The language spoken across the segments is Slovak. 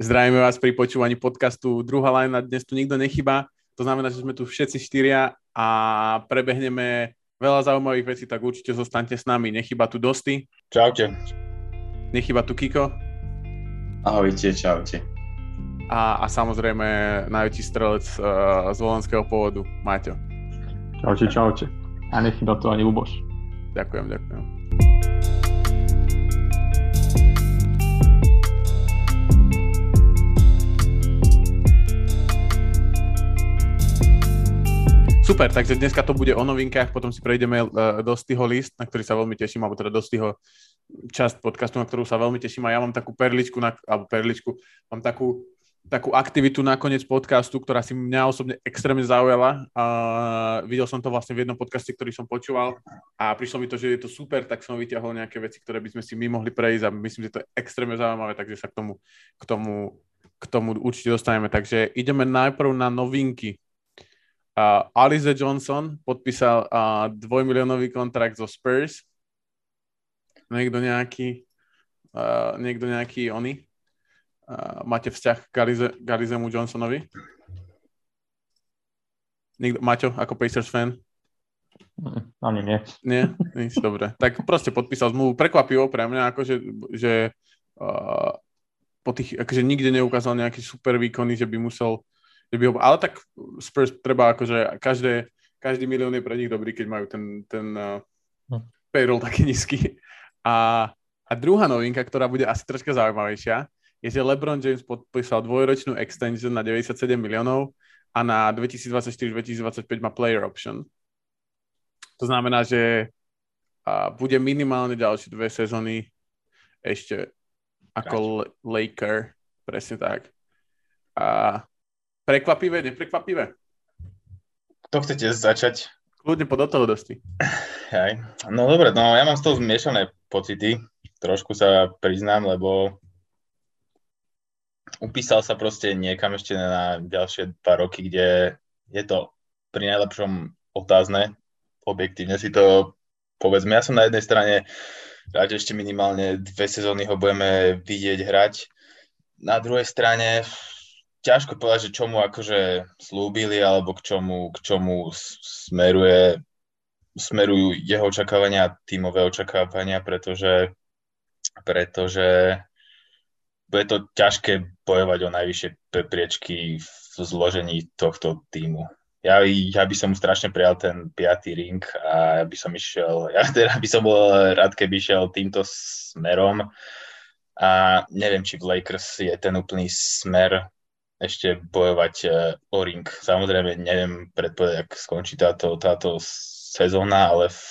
Zdravíme vás pri počúvaní podcastu Druhá lajna. Dnes tu nikto nechyba, to znamená, že sme tu všetci štyria a prebehneme veľa zaujímavých vecí, tak určite zostaňte s nami. Nechyba tu Dosty. Čaute. Nechyba tu Kiko. Ahojte, čaute. A, a samozrejme najväčší strelec uh, z volenského pôvodu, Maťo. Čaute, čaute. A nechyba tu ani Luboš. Ďakujem, ďakujem. Super, takže dneska to bude o novinkách, potom si prejdeme uh, do Styho list, na ktorý sa veľmi teším, alebo teda do Styho časť podcastu, na ktorú sa veľmi teším a ja mám takú perličku, na, alebo perličku, mám takú, takú aktivitu na koniec podcastu, ktorá si mňa osobne extrémne zaujala. Uh, videl som to vlastne v jednom podcaste, ktorý som počúval a prišlo mi to, že je to super, tak som vyťahol nejaké veci, ktoré by sme si my mohli prejsť a myslím, že to je extrémne zaujímavé, takže sa k tomu, k tomu, k tomu určite dostaneme. Takže ideme najprv na novinky. Uh, Alize Johnson podpísal uh, dvojmiliónový kontrakt zo Spurs. Niekto nejaký, uh, niekto nejaký oni? Uh, máte vzťah k, Alize, k Alizemu Johnsonovi? Niekto, Maťo, ako Pacers fan? Ani nie. Nie? Nic, dobre. Tak proste podpísal zmluvu. Prekvapivo pre mňa, akože, že uh, po tých, akože nikde neukázal nejaký super výkony, že by musel že by ho, ale tak Spurs treba akože každé, každý milión je pre nich dobrý, keď majú ten, ten uh, payroll taký nízky. A, a druhá novinka, ktorá bude asi troška zaujímavejšia, je, že LeBron James podpísal dvojročnú extension na 97 miliónov a na 2024-2025 má player option. To znamená, že a bude minimálne ďalšie dve sezóny ešte ako Laker, presne tak. A Prekvapivé, neprekvapivé? To chcete začať? Kľudne po do toho dosti. Aj. No dobre, no ja mám z toho zmiešané pocity. Trošku sa priznám, lebo upísal sa proste niekam ešte na ďalšie dva roky, kde je to pri najlepšom otázne. Objektívne si to povedzme. Ja som na jednej strane rád, ešte minimálne dve sezóny ho budeme vidieť hrať. Na druhej strane ťažko povedať, že čomu akože slúbili alebo k čomu, k čomu smeruje, smerujú jeho očakávania, tímové očakávania, pretože, pretože bude to ťažké bojovať o najvyššie priečky v zložení tohto týmu. Ja, ja by som strašne prijal ten piatý ring a ja by som išiel, ja teda by som bol rád, keby išiel týmto smerom a neviem, či v Lakers je ten úplný smer ešte bojovať e, o ring. Samozrejme, neviem predpovedať, ak skončí táto, táto sezóna, ale v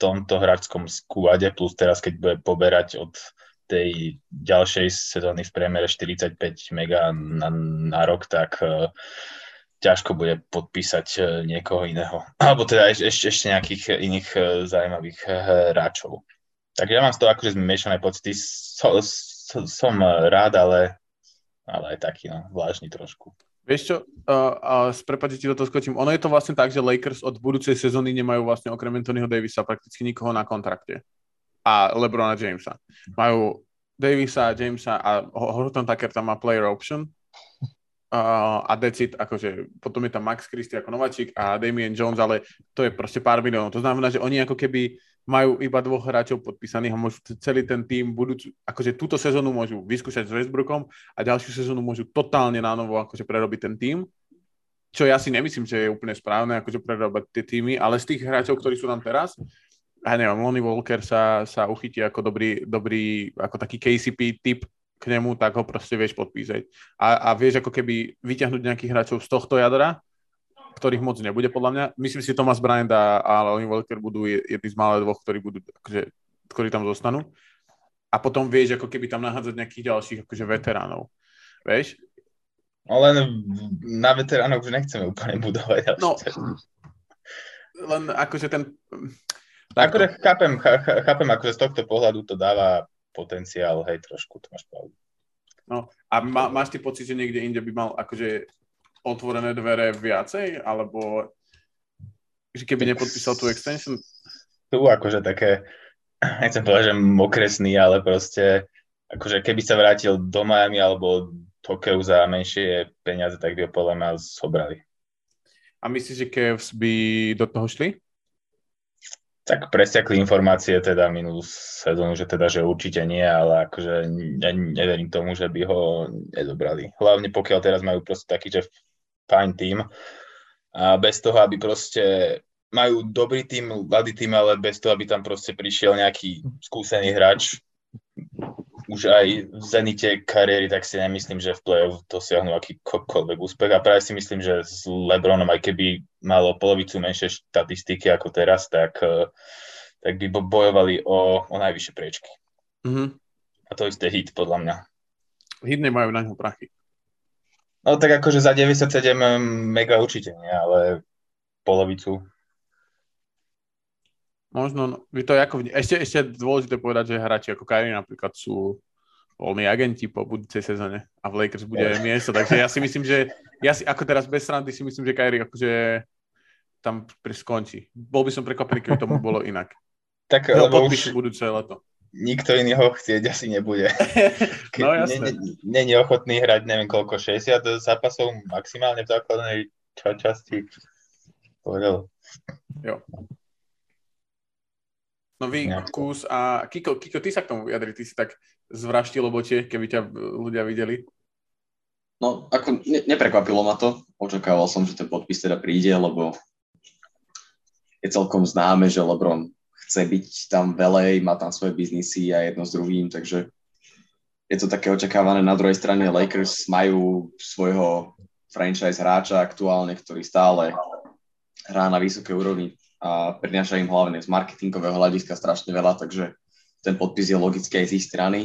tomto hráčskom skúade, plus teraz, keď bude poberať od tej ďalšej sezóny v priemere 45 mega na, na rok, tak uh, ťažko bude podpísať uh, niekoho iného. Alebo teda ešte, ešte, nejakých iných zaujímavých hráčov. Takže ja mám z toho akože zmiešané pocity. So, so, som rád, ale ale aj taký, no, vlážny trošku. Vieš čo, uh, uh, s ti do toho skočím, ono je to vlastne tak, že Lakers od budúcej sezóny nemajú vlastne okrem Anthonyho Davisa prakticky nikoho na kontrakte. A LeBrona Jamesa. Majú Davisa, Jamesa a Horton Tucker tam má player option. Uh, a decid, akože potom je tam Max Christie ako nováčik a Damian Jones, ale to je proste pár miliónov. To znamená, že oni ako keby majú iba dvoch hráčov podpísaných a môžu celý ten tým budúcu, akože túto sezónu môžu vyskúšať s Westbrookom a ďalšiu sezónu môžu totálne na novo akože prerobiť ten tým, čo ja si nemyslím, že je úplne správne, akože prerobať tie týmy, ale z tých hráčov, ktorí sú tam teraz, ja neviem, Lonnie Walker sa, sa uchytí ako dobrý, dobrý, ako taký KCP typ k nemu, tak ho proste vieš podpísať. A, a vieš ako keby vyťahnuť nejakých hráčov z tohto jadra ktorých moc nebude podľa mňa. Myslím si, Thomas Bryant a, a Walker budú jedni z malých dvoch, ktorí, budú, akože, ktorí tam zostanú. A potom vieš, ako keby tam nahádzať nejakých ďalších akože veteránov. Vieš? Len na veteránov už nechceme úplne budovať. No, len akože ten... Tak... Akože chápem, chápem, akože z tohto pohľadu to dáva potenciál, hej, trošku, to máš pravdu. No, a má, máš ty pocit, že niekde inde by mal akože otvorené dvere viacej, alebo že keby nepodpísal tú extension? Tu akože také, nechcem povedať, že okresný, ale proste akože keby sa vrátil do Miami alebo Tokeu za menšie peniaze, tak by ho podľa mňa zobrali. A myslíš, že Cavs by do toho šli? Tak presiakli informácie teda minulú sezónu, že teda, že určite nie, ale akože ne, neverím tomu, že by ho nedobrali. Hlavne pokiaľ teraz majú proste taký, že fajn tým a bez toho, aby proste majú dobrý tým, mladý tým, ale bez toho, aby tam proste prišiel nejaký skúsený hráč, už aj v zenite kariéry, tak si nemyslím, že v play-off dosiahnu akýkoľvek úspech. A práve si myslím, že s Lebronom, aj keby malo polovicu menšie štatistiky ako teraz, tak, eh, tak by bojovali o, o najvyššie priečky. Mm-hmm. A to isté hit, podľa mňa. Hit nemajú na ňo prachy. No tak akože za 97 mega určite nie, ale polovicu Možno, no, vy to ako, ešte, ešte dôležité povedať, že hráči ako Kyrie napríklad sú voľní agenti po budúcej sezóne a v Lakers bude yeah. miesto, takže ja si myslím, že ja si, ako teraz bez srandy si myslím, že Kyrie akože tam skončí. Bol by som prekvapený, keby tomu bolo inak. Tak, no, lebo už budúce leto. Nikto iný ho chcieť asi nebude. no jasné. Není ochotný hrať neviem koľko, 60 zápasov maximálne v základnej časti. Povedal. Jo. No vy. Kus a Kiko, Kiko, ty sa k tomu vyjadri, ty si tak zvraštil obočie, keby ťa ľudia videli. No, ako ne, neprekvapilo ma to. Očakával som, že ten podpis teda príde, lebo je celkom známe, že LeBron chce byť tam velej, má tam svoje biznisy a jedno s druhým, takže je to také očakávané. Na druhej strane Lakers majú svojho franchise hráča aktuálne, ktorý stále hrá na vysokej úrovni a prináša im hlavne z marketingového hľadiska strašne veľa, takže ten podpis je logický aj z ich strany.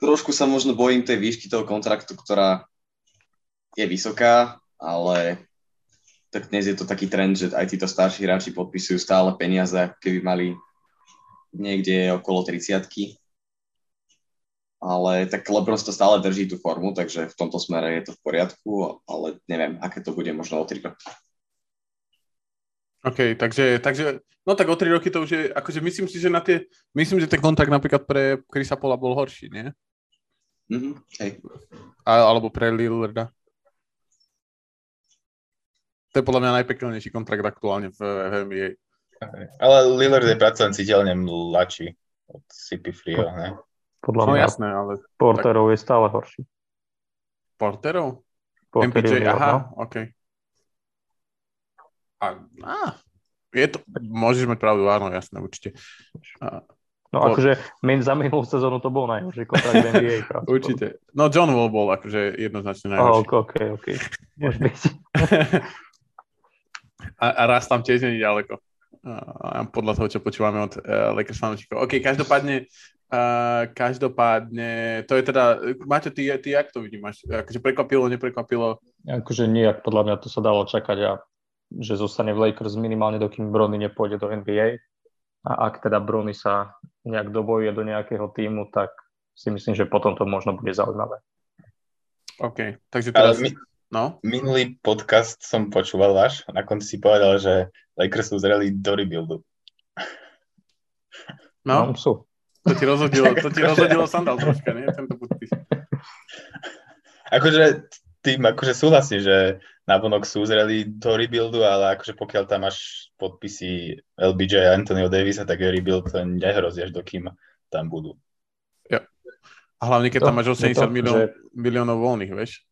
Trošku sa možno bojím tej výšky toho kontraktu, ktorá je vysoká, ale tak dnes je to taký trend, že aj títo starší hráči podpisujú stále peniaze, keby mali niekde okolo 30 ale tak Lebron to stále drží tú formu, takže v tomto smere je to v poriadku, ale neviem, aké to bude možno o 3 roky. OK, takže, takže, no tak o tri roky to už je, akože myslím si, že na tie, myslím, že ten kontrakt napríklad pre Chrisa Pola bol horší, nie? Mm-hmm, hej. A, alebo pre Lillarda. To je podľa mňa najpekelnejší kontrakt aktuálne v, v NBA. Ale Lillard je predsa len citeľne mladší od CP Frio, ne? Podľa no, mňa jasné, ale... Porterov tak... je stále horší. Porterov? Porter MPJ, aha, no. OK. A, á, je to, môžeš mať pravdu, áno, jasné, určite. A, No po... akože min, za minulú sezónu to bol najhorší kontrakt v NBA. určite. No John Wall bol akože jednoznačne najhorší. Oh, OK, OK. Môže byť. a, a raz tam tiež nie je ďaleko. A podľa toho, čo počúvame od uh, Lakers fanúšikov. OK, každopádne, uh, každopádne, to je teda, Maťo, ty, ty jak to vidíš? Akože prekvapilo, neprekvapilo? Akože nijak, podľa mňa to sa dalo čakať a že zostane v Lakers minimálne, dokým Brony nepôjde do NBA. A ak teda Brony sa nejak dobojuje do nejakého týmu, tak si myslím, že potom to možno bude zaujímavé. OK, takže teraz... Ale my, no? Minulý podcast som počúval váš a na konci si povedal, že Lakers sú zreli do rebuildu. No, no sú. To ti rozhodilo, to ti rozhodilo sandál troška, nie? Tento podpis. Akože tým akože súhlasím, že navonok sú zreli do rebuildu, ale akože pokiaľ tam máš podpisy LBJ a Antonio Davisa, tak je rebuild nehrozí až dokým tam budú. Ja. A hlavne, keď to, tam máš 80 to, milión, že... miliónov voľných, vieš?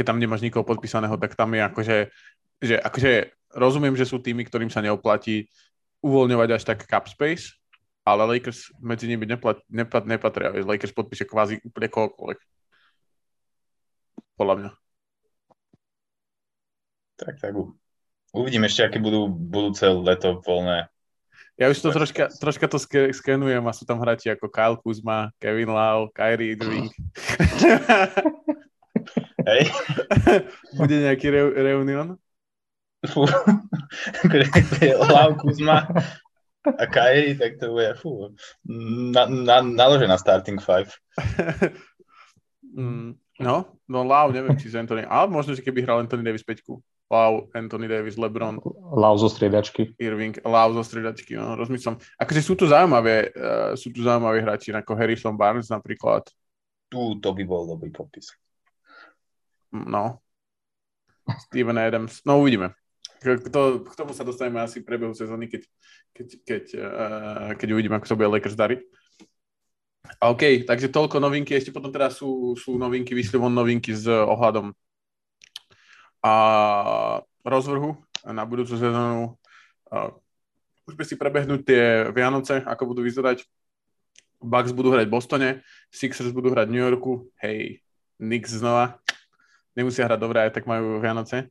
Keď tam nemáš nikoho podpísaného, tak tam je akože, že akože rozumiem, že sú tými, ktorým sa neoplatí uvoľňovať až tak cap space, ale Lakers medzi nimi neplat, neplat, nepatria. Lakers podpíše kvázi úplne kohokoľvek. Podľa mňa. Tak, tak uvidím ešte, aké budú budúce leto voľné. Ja už to troška, troška to skenujem a sú tam hráči ako Kyle Kuzma, Kevin Lau, Kyrie Irving. Hej. Bude nejaký re- reunion? Fú. Lau Kuzma a Kyrie, tak to bude fú. Na, na, naložená starting five. mm, no, no Lau, neviem, či z Anthony, ale možno, že keby hral Anthony Davis 5 Lau, Anthony Davis, LeBron. Lau zo striedačky. Irving, Lau zo striedačky, no, rozmýšľam. Akože sú tu zaujímavé, uh, sú tu zaujímaví hráči, ako Harrison Barnes napríklad. tu to by bol dobrý podpis. No. Steven Adams. No uvidíme. K, to, k tomu sa dostaneme asi v priebehu sezóny, keď, keď, keď, uh, keď uvidíme, ako sa bude Lakers dariť. OK, takže toľko novinky. Ešte potom teda sú, sú novinky, vyšli von novinky s ohľadom a rozvrhu na budúcu sezónu. Uh, by si prebehnúť tie Vianoce, ako budú vyzerať. Bucks budú hrať v Bostone, Sixers budú hrať v New Yorku, hej, Knicks znova, nemusia hrať dobre, aj tak majú Vianoce.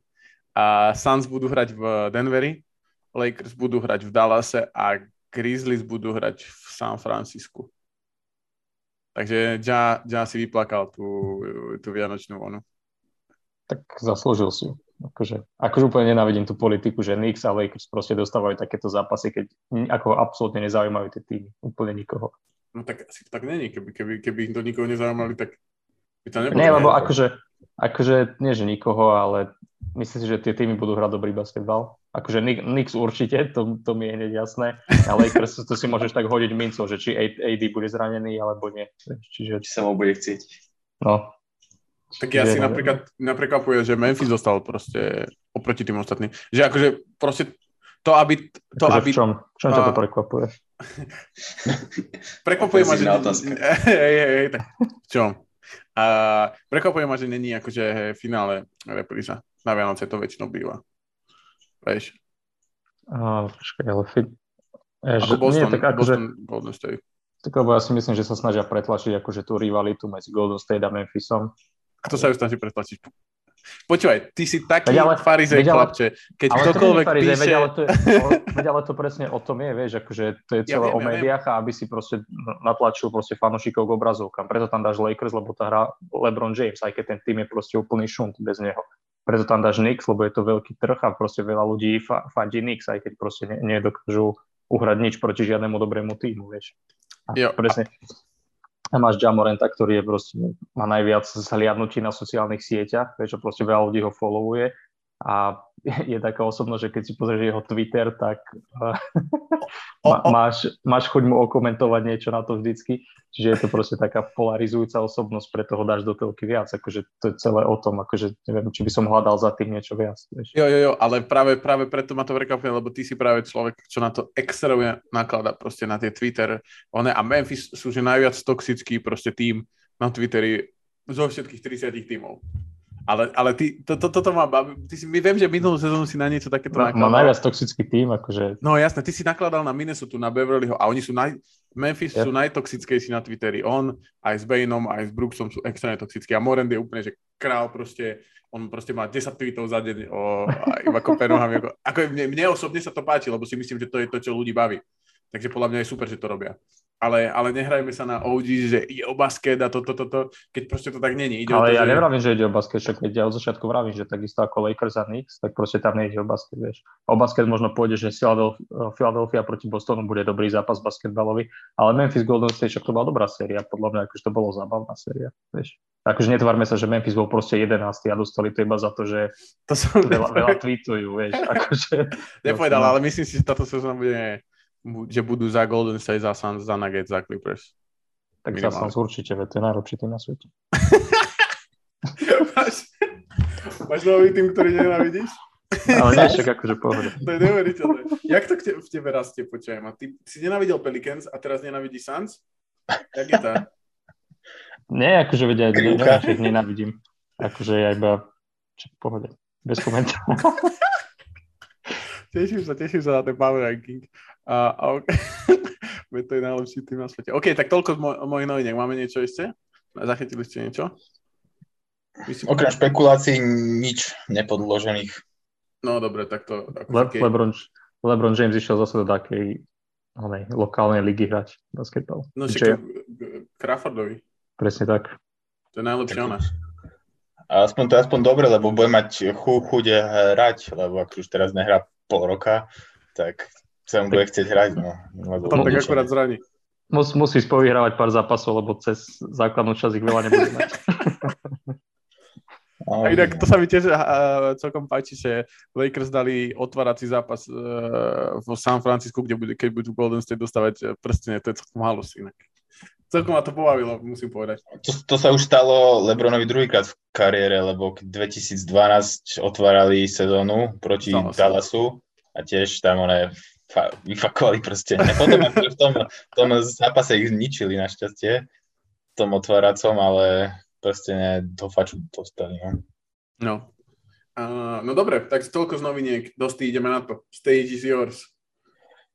A Suns budú hrať v Denveri, Lakers budú hrať v Dallase a Grizzlies budú hrať v San Francisku. Takže Ja, ja si vyplakal tú, tú Vianočnú vonu. Tak zaslúžil si ju. Akože, akože úplne nenávidím tú politiku, že Knicks a Lakers proste dostávajú takéto zápasy, keď ako absolútne nezaujímajú tie týmy. Úplne nikoho. No tak asi tak není. Keby, keby, keby to nikoho nezaujímali, tak. Nie, lebo akože, akože, nie že nikoho, ale myslím si, že tie týmy budú hrať dobrý basketbal. Akože Knicks určite, to, to mi je hneď jasné. A Lakers, to si môžeš tak hodiť mincov, že či AD bude zranený, alebo nie. Čiže... Či sa mu bude chcieť. No, tak ja si napríklad, naprekvapuje, že Memphis zostal proste oproti tým ostatným. Že akože proste to, aby... To, akože aby v čom? V čom ťa to prekvapuje? prekvapuje ma, že... Hej, hej, hej, tak v čom? A prekvapuje ma, že není akože finále repríza. Na Vianoce to väčšinou býva. Vieš? A, počkaj, ale fi... Ja, že, Boston, nie, tak akože... Boston, Golden State. Tak lebo ja si myslím, že sa snažia pretlačiť akože tú rivalitu medzi Golden State a Memphisom kto sa ju snaží pretlačiť? Počúvaj, ty si taký veď ale, farizej, veď chlapče. Keď ale ktokoľvek to farizej, píše... Veď ale, to je, veď ale to presne o tom je, vieš, akože to je celé ja viem, o médiách a aby si proste natlačil proste fanošikov k obrazovkám. Preto tam dáš Lakers, lebo tá hra LeBron James, aj keď ten tým je proste úplný šunt bez neho. Preto tam dáš Knicks, lebo je to veľký trh a proste veľa ľudí fa- fandí Knicks, aj keď proste ne, nedokážu uhrať nič proti žiadnemu dobrému týmu, vieš. A jo, presne. A a máš Jamorenta, ktorý je proste, má najviac zhliadnutí na sociálnych sieťach, prečo proste veľa ľudí ho followuje a je taká osobnosť, že keď si pozrieš jeho Twitter, tak o, o, máš, máš choť mu okomentovať niečo na to vždycky. Čiže je to proste taká polarizujúca osobnosť, preto ho dáš do telky viac. Akože to je celé o tom, akože neviem, či by som hľadal za tým niečo viac. Vieš. Jo, jo, jo, ale práve, práve preto ma to prekvapuje, lebo ty si práve človek, čo na to extravuje naklada proste na tie Twitter. One, a Memphis sú že najviac toxický proste tým na Twitteri zo všetkých 30 tímov. Ale, ale ty, to, to, toto má, ty si, my viem, že minulú sezónu si na niečo takéto má, nakladal. Má najviac toxický tým, akože... No jasné, ty si nakladal na Minnesota, na Beverlyho a oni sú naj... Memphis yep. sú najtoxickejší na Twitteri. On aj s Bainom, aj s Brooksom sú extrémne toxickí a Morend je úplne, že král proste, on proste má 10 tweetov za deň o, iba kope nohami. Ako, ako mne, mne osobne sa to páči, lebo si myslím, že to je to, čo ľudí baví. Takže podľa mňa je super, že to robia ale, ale nehrajme sa na OG, že ide o basket a toto, toto, to, keď proste to tak není. Ide ale to, ja že... nevravím, že ide o basket, však keď ja od začiatku vravím, že takisto ako Lakers a Knicks, tak proste tam nejde o basket, vieš. O basket možno pôjde, že Philadelphia proti Bostonu bude dobrý zápas basketbalový, ale Memphis Golden State, však to bola dobrá séria, podľa mňa akože to bolo zábavná séria, vieš. Akože netvárme sa, že Memphis bol proste 11 a dostali to iba za to, že to som veľa, veľa tweetujú, vieš. Akože, Nepovedal, ale myslím si, že táto sezóna bude že budú za Golden State, za Suns, za Nuggets, za Clippers. Tak za Suns určite, veď to je najlepší tým na svete. máš, máš nový tým, ktorý nenávidíš? Ale nie, však akože pohode. To je neuveriteľné. Jak to te, v tebe rastie, počujem? A ty si nenávidel Pelicans a teraz nenávidíš Suns? Jak je to? Nie, akože vedia, ne, nenávidím. Akože ja iba, čo pohode, bez komentárov. teším sa, teším sa na ten power ranking. A, a okay. to je najlepší tým na svete. OK, tak toľko z mo- mojich noviniek. Máme niečo ešte? Zachytili ste niečo? Myslím, Okrem špekulácií nič nepodložených. No dobre, tak to... Le- okay. Lebron, Lebron James išiel zase do takej onej, lokálnej ligy hrať basketbal. No však Crawfordovi. Presne tak. To je najlepšie ona. Aspoň to je aspoň dobre, lebo bude mať chu, chude hrať, lebo ak už teraz nehrá pol roka, tak sa mu bude chcieť hrať. No, lebo tak akurát zraní. Mus, musí spovyhrávať pár zápasov, lebo cez základnú časť ich veľa nebude mať. A inak to sa mi tiež uh, celkom páči, že Lakers dali otvárací zápas uh, v San Francisku, kde bude, keď budú Golden State dostávať prstenie, to je celkom halus inak. Celkom ma to pobavilo, musím povedať. To, to sa už stalo Lebronovi druhýkrát v kariére, lebo 2012 otvárali sezónu proti Stalo Dallasu a tiež tam one fa- vyfakovali proste. A potom v tom, v tom zápase ich zničili našťastie, v tom otváracom, ale proste ne, do faču dostali. No. no. Uh, no dobre, tak toľko z noviniek, dosť ideme na to. Stage is yours.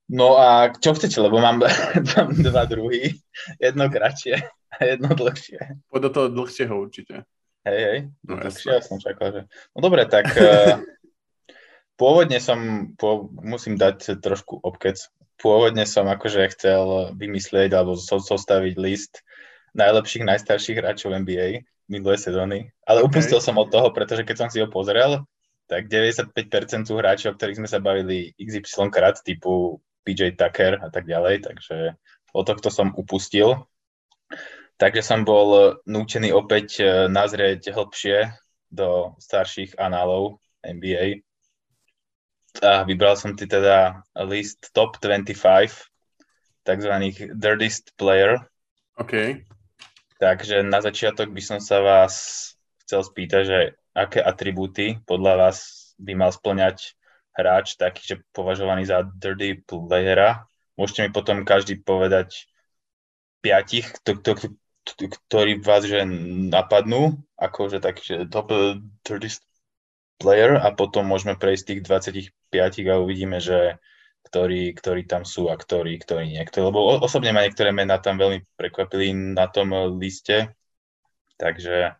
No a čo chcete, lebo mám, mám dva druhy. Jedno kratšie a jedno dlhšie. Poď do toho dlhšieho určite. Hej, hej, no, dlhšie ja som čakal, že... No dobre, tak uh, pôvodne som, pô, musím dať trošku obkec. Pôvodne som akože chcel vymyslieť alebo zostaviť list najlepších, najstarších hráčov NBA minulé sezóny, ale upustil okay. som od toho, pretože keď som si ho pozrel, tak 95% sú hráči, o ktorých sme sa bavili XY krát, typu PJ Tucker a tak ďalej, takže o tohto som upustil. Takže som bol nútený opäť e, nazrieť hlbšie do starších análov NBA. A vybral som ti teda list top 25 takzvaných dirtiest player. OK. Takže na začiatok by som sa vás chcel spýtať, že aké atribúty podľa vás by mal splňať hráč taký, že považovaný za dirty playera. Môžete mi potom každý povedať piatich, ktorí vás že napadnú, akože taký, že top dirty player a potom môžeme prejsť tých 25 a uvidíme, že ktorí, ktorí tam sú a ktorí, ktorí nie. Lebo osobne ma niektoré mená tam veľmi prekvapili na tom liste, takže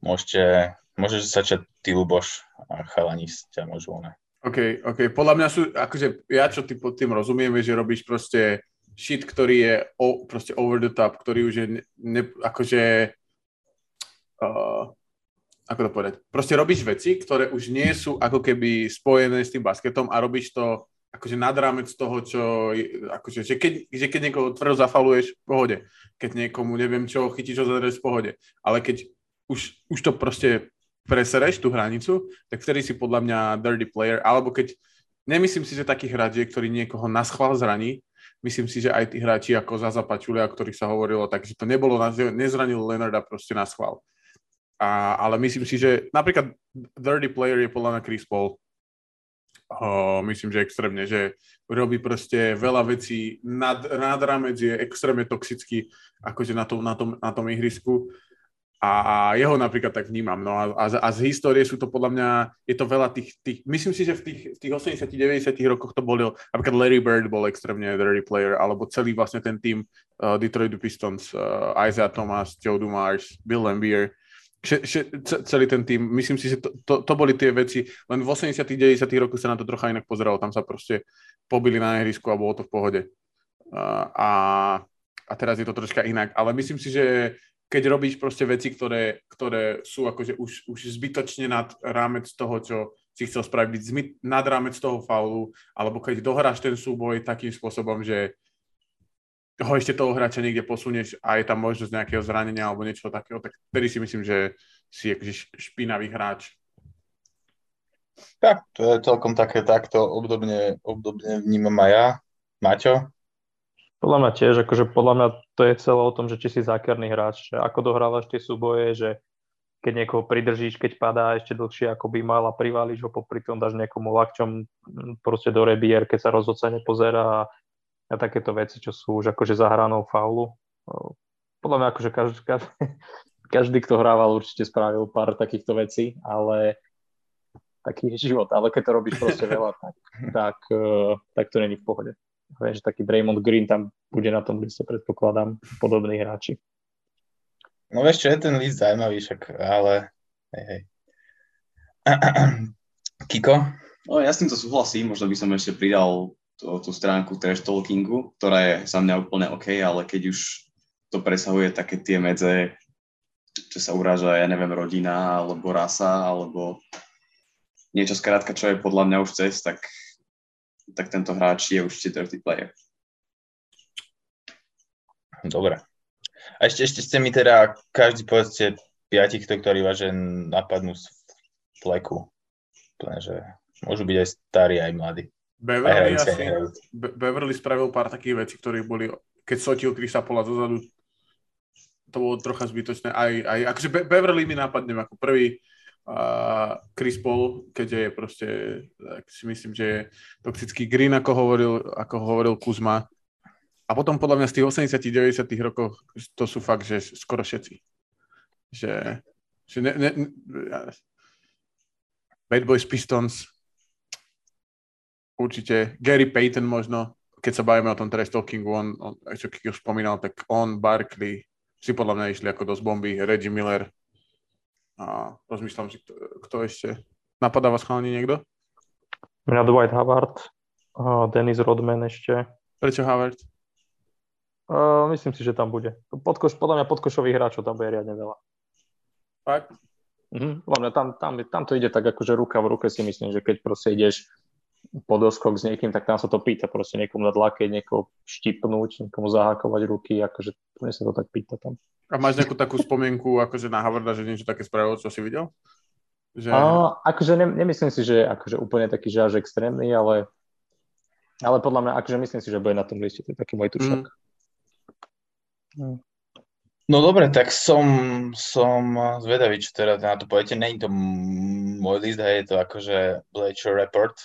môžete, môžeš začať ty, Luboš, a chalani ťa môžu ne. OK, OK. Podľa mňa sú, akože ja čo ty pod tým rozumiem, že robíš proste shit, ktorý je o, proste over the top, ktorý už je, ne, akože, uh, ako to povedať, proste robíš veci, ktoré už nie sú ako keby spojené s tým basketom a robíš to akože nad rámec toho, čo, akože, že keď, že keď niekoho tvrdo zafaluješ, v pohode. Keď niekomu neviem čo, chytíš ho za v pohode. Ale keď už, už to proste presereš tú hranicu, tak vtedy si podľa mňa dirty player, alebo keď, nemyslím si, že taký hráč je, ktorý niekoho na schvál zraní, myslím si, že aj tí hráči ako Zaza Pačulia, o ktorých sa hovorilo, takže to nebolo, nezranil Leonarda proste na schvál. A, ale myslím si, že napríklad dirty player je podľa mňa Chris Paul. O, myslím, že extrémne, že robí proste veľa vecí nad, nad rámec, je extrémne toxický akože na tom, na tom, na tom ihrisku a jeho napríklad tak vnímam. No a, a, a z histórie sú to podľa mňa, je to veľa tých, tých myslím si, že v tých, v tých 80-90 rokoch to bolo, napríklad Larry Bird bol extrémne dirty player, alebo celý vlastne ten tým uh, Detroit Pistons, uh, Isaiah Thomas, Joe Dumars, Bill Lambier, še, še, celý ten tým, myslím si, že to, to, to boli tie veci, len v 80 90 rokoch sa na to trocha inak pozeralo, tam sa proste pobili na ihrisku a bolo to v pohode. Uh, a, a teraz je to troška inak, ale myslím si, že keď robíš proste veci, ktoré, ktoré sú akože už, už zbytočne nad rámec toho, čo si chcel spraviť, byť nad rámec toho faulu, alebo keď dohráš ten súboj takým spôsobom, že ho ešte toho hráča niekde posunieš a je tam možnosť nejakého zranenia alebo niečo takého, tak vtedy si myslím, že si akože špinavý hráč. Tak, to je celkom také takto obdobne, obdobne vnímam aj ja. Maťo? Podľa mňa tiež, akože podľa mňa to je celé o tom, že či si zákerný hráč, že ako dohrávaš tie súboje, že keď niekoho pridržíš, keď padá ešte dlhšie, ako by mal a privalíš ho, popri tom dáš niekomu lakťom proste do rebier, keď sa rozhodca nepozerá a, a takéto veci, čo sú už akože za faulu. Podľa mňa akože každý, každý, kto hrával, určite spravil pár takýchto vecí, ale taký je život. Ale keď to robíš proste veľa, tak, tak, tak to není v pohode. Viem, že taký Draymond Green tam bude na tom liste, predpokladám, podobní hráči. No vieš čo, je ten list zaujímavý však, ale hej, hej. Kiko? No ja s týmto súhlasím, možno by som ešte pridal tú, tú stránku trash talkingu, ktorá je za mňa úplne OK, ale keď už to presahuje také tie medze, čo sa uráža, ja neviem, rodina, alebo rasa, alebo niečo skrátka, čo je podľa mňa už cest, tak tak tento hráč je určite dirty player. Dobre. A ešte, ešte ste mi teda, každý povedzte piatich, ktorí vás napadnú z fleku. že môžu byť aj starí, aj mladí. Beverly, aj asi, Be- Beverly spravil pár takých vecí, ktoré boli, keď sotil Krisa Pola zozadu, to bolo trocha zbytočné. Aj, aj akože Be- Beverly mi napadne ako prvý, a Chris Paul, keďže je proste, tak si myslím, že je toxický Green, ako hovoril, ako hovoril Kuzma. A potom podľa mňa z tých 80 90 rokov to sú fakt, že skoro všetci. Že, že ne, ne, ne, Bad Boys Pistons, určite Gary Payton možno, keď sa bavíme o tom trash talkingu, on, on čo keď už spomínal, tak on, Barkley, si podľa mňa išli ako dosť bomby, Reggie Miller a rozmýšľam si, kto, kto ešte. Napadá vás chalani niekto? Mňa Dwight Howard, uh, Dennis Rodman ešte. Prečo Howard? Uh, myslím si, že tam bude. Podkoš, podľa mňa podkošových hráčov tam bude riadne veľa. Fakt? Mhm, podľa mňa tam, tam, tam to ide tak akože ruka v ruke si myslím, že keď proste ideš podoskok s niekým, tak tam sa to pýta proste niekomu dať lakeť, niekoho štipnúť, niekomu zahákovať ruky, akože mne sa to tak pýta tam. A máš nejakú takú spomienku akože na Havarda, že niečo také spravil, čo si videl? Že... A, akože ne, nemyslím si, že akože úplne taký žáž extrémny, ale, ale podľa mňa, akože myslím si, že bude na tom liste, to je taký môj tušak. Mm. No dobre, tak som, som zvedavý, čo teda na to poviete. Není to môj list, hej, je to akože Bleacher Report,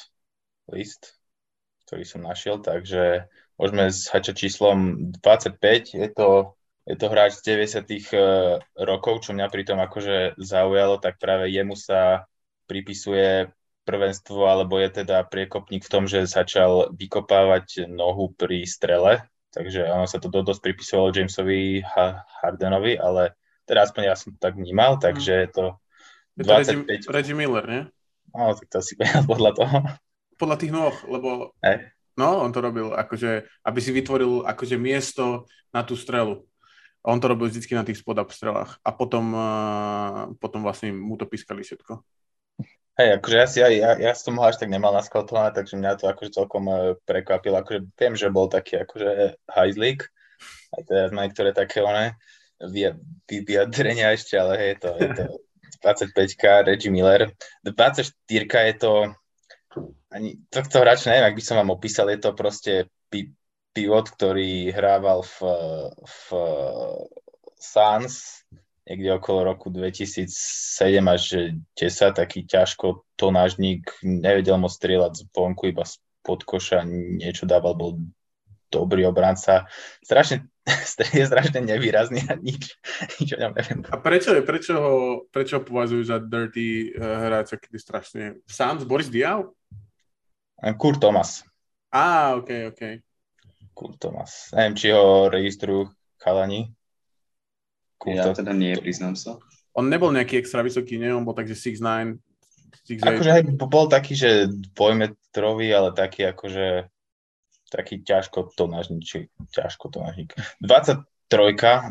list, ktorý som našiel, takže môžeme začať číslom 25. Je to, je to hráč z 90. Eh, rokov, čo mňa pritom akože zaujalo, tak práve jemu sa pripisuje prvenstvo, alebo je teda priekopník v tom, že začal vykopávať nohu pri strele, takže ono sa to dosť pripisovalo Jamesovi Hardenovi, ale teda aspoň ja som to tak vnímal, takže je to 25. Je to Reggie, Reggie Miller, nie? No, tak to si podľa toho podľa tých nôh, lebo hey. no, on to robil, akože, aby si vytvoril akože miesto na tú strelu. On to robil vždycky na tých spodap strelách a potom, uh, potom vlastne mu to pískali všetko. Hej, akože ja, si, ja, ja, ja som ho až tak nemal naskaltované, takže mňa to akože celkom uh, prekvapilo. Akože viem, že bol taký akože hajzlík, aj teraz má niektoré také one vyjadrenia ešte, ale hej, to, je to 25 Reggie Miller. 24 je to ani tohto hráča neviem, ak by som vám opísal, je to proste pi- pivot, ktorý hrával v, v Suns niekde okolo roku 2007 až 10, taký ťažko tonážnik, nevedel moc strieľať z vonku, iba spod koša niečo dával, bol dobrý obranca. Strašne, je strašne nevýrazný a nič, nič o ňom neviem. A prečo, prečo, ho, prečo ho považujú za dirty uh, hráča, keď je strašne... Suns, Boris Diaw? Kurt Thomas. Á, ok, ok. Kurt Thomas. Neviem, či ho registrujú chalani. Kurt ja teda nie, priznám sa. On nebol nejaký extra vysoký, nie? On bol takže 6'9". 6'8". Akože hej, bol taký, že dvojmetrový, ale taký akože taký ťažko tonážnik, ťažko tonážnik. 23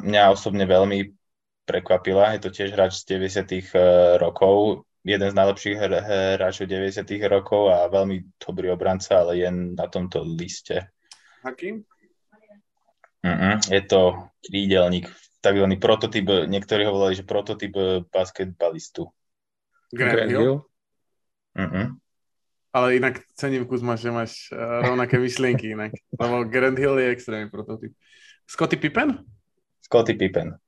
mňa osobne veľmi prekvapila, je to tiež hráč z 90 eh, rokov, jeden z najlepších hráčov 90. rokov a veľmi dobrý obranca, ale je na tomto liste. Hakim? Uh-uh, je to krídelník, takzvaný prototyp, niektorí ho volali, že prototyp basketbalistu. Grant Hill? Uh-uh. Ale inak cením Kuzma, že máš uh, rovnaké myšlienky inak. Lebo Grant Hill je extrémny prototyp. Scotty Pippen? Scotty Pippen.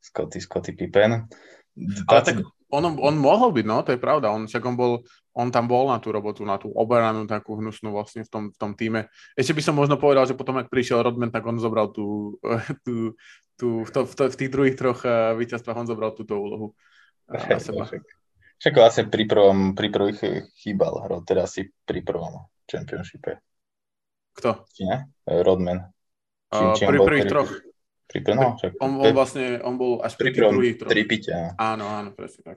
Scotty, Scotty Pippen. 20... Ale tak on, on mohol byť, no, to je pravda. On, však on, bol, on tam bol na tú robotu, na tú oberanú takú hnusnú vlastne v tom, v tom týme. Ešte by som možno povedal, že potom, ak prišiel Rodman, tak on zobral tú, tú, tú v, to, v, to, v tých druhých troch uh, víťazstvách on zobral túto úlohu uh, na seba. Však, však vlastne pri, prvom, pri prvých chýbal, teda si pri prvom championshipe. Kto? Nie? Rodman. Čím, čím pri prvých troch. Pri no, čak, on, on, vlastne, on bol až pri, pri druhých troch. Tripite. Áno, áno, presne tak.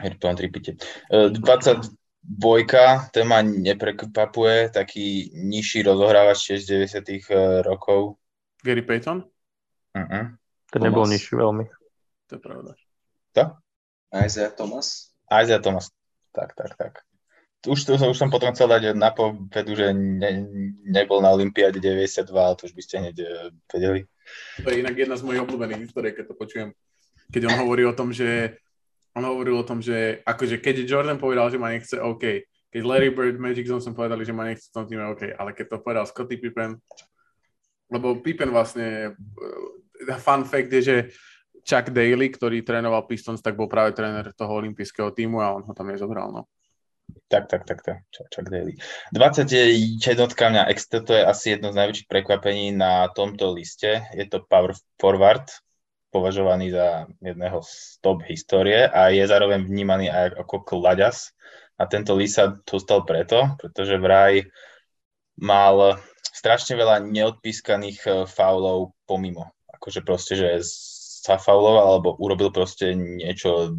Pri prvom tripite. 22 ten ma neprekvapuje, taký nižší rozohrávač tiež z 90 e, rokov. Gary Payton? Uh-uh. Ten nebol nižší veľmi. To je pravda. To? Isaiah Thomas? Isaiah Thomas. Tak, tak, tak už, to, už som potom chcel dať na povedu, že ne, nebol na Olympiáde 92, ale to už by ste hneď e, vedeli. To je inak jedna z mojich obľúbených histórií, keď to počujem. Keď on hovorí o tom, že on hovoril o tom, že akože keď Jordan povedal, že ma nechce, OK. Keď Larry Bird, Magic Johnson povedali, že ma nechce v tom týme, OK. Ale keď to povedal Scottie Pippen, lebo Pippen vlastne, fun fact je, že Chuck Daly, ktorý trénoval Pistons, tak bol práve tréner toho olympijského týmu a on ho tam nezobral. No. Tak, tak, tak, tak. Chuck, Chuck Daly. 21 mňa to je asi jedno z najväčších prekvapení na tomto liste. Je to power forward, považovaný za jedného z top histórie a je zároveň vnímaný aj ako klaďas. A tento list sa dostal preto, pretože vraj mal strašne veľa neodpískaných eh, faulov pomimo. Akože proste, že zafauloval alebo urobil proste niečo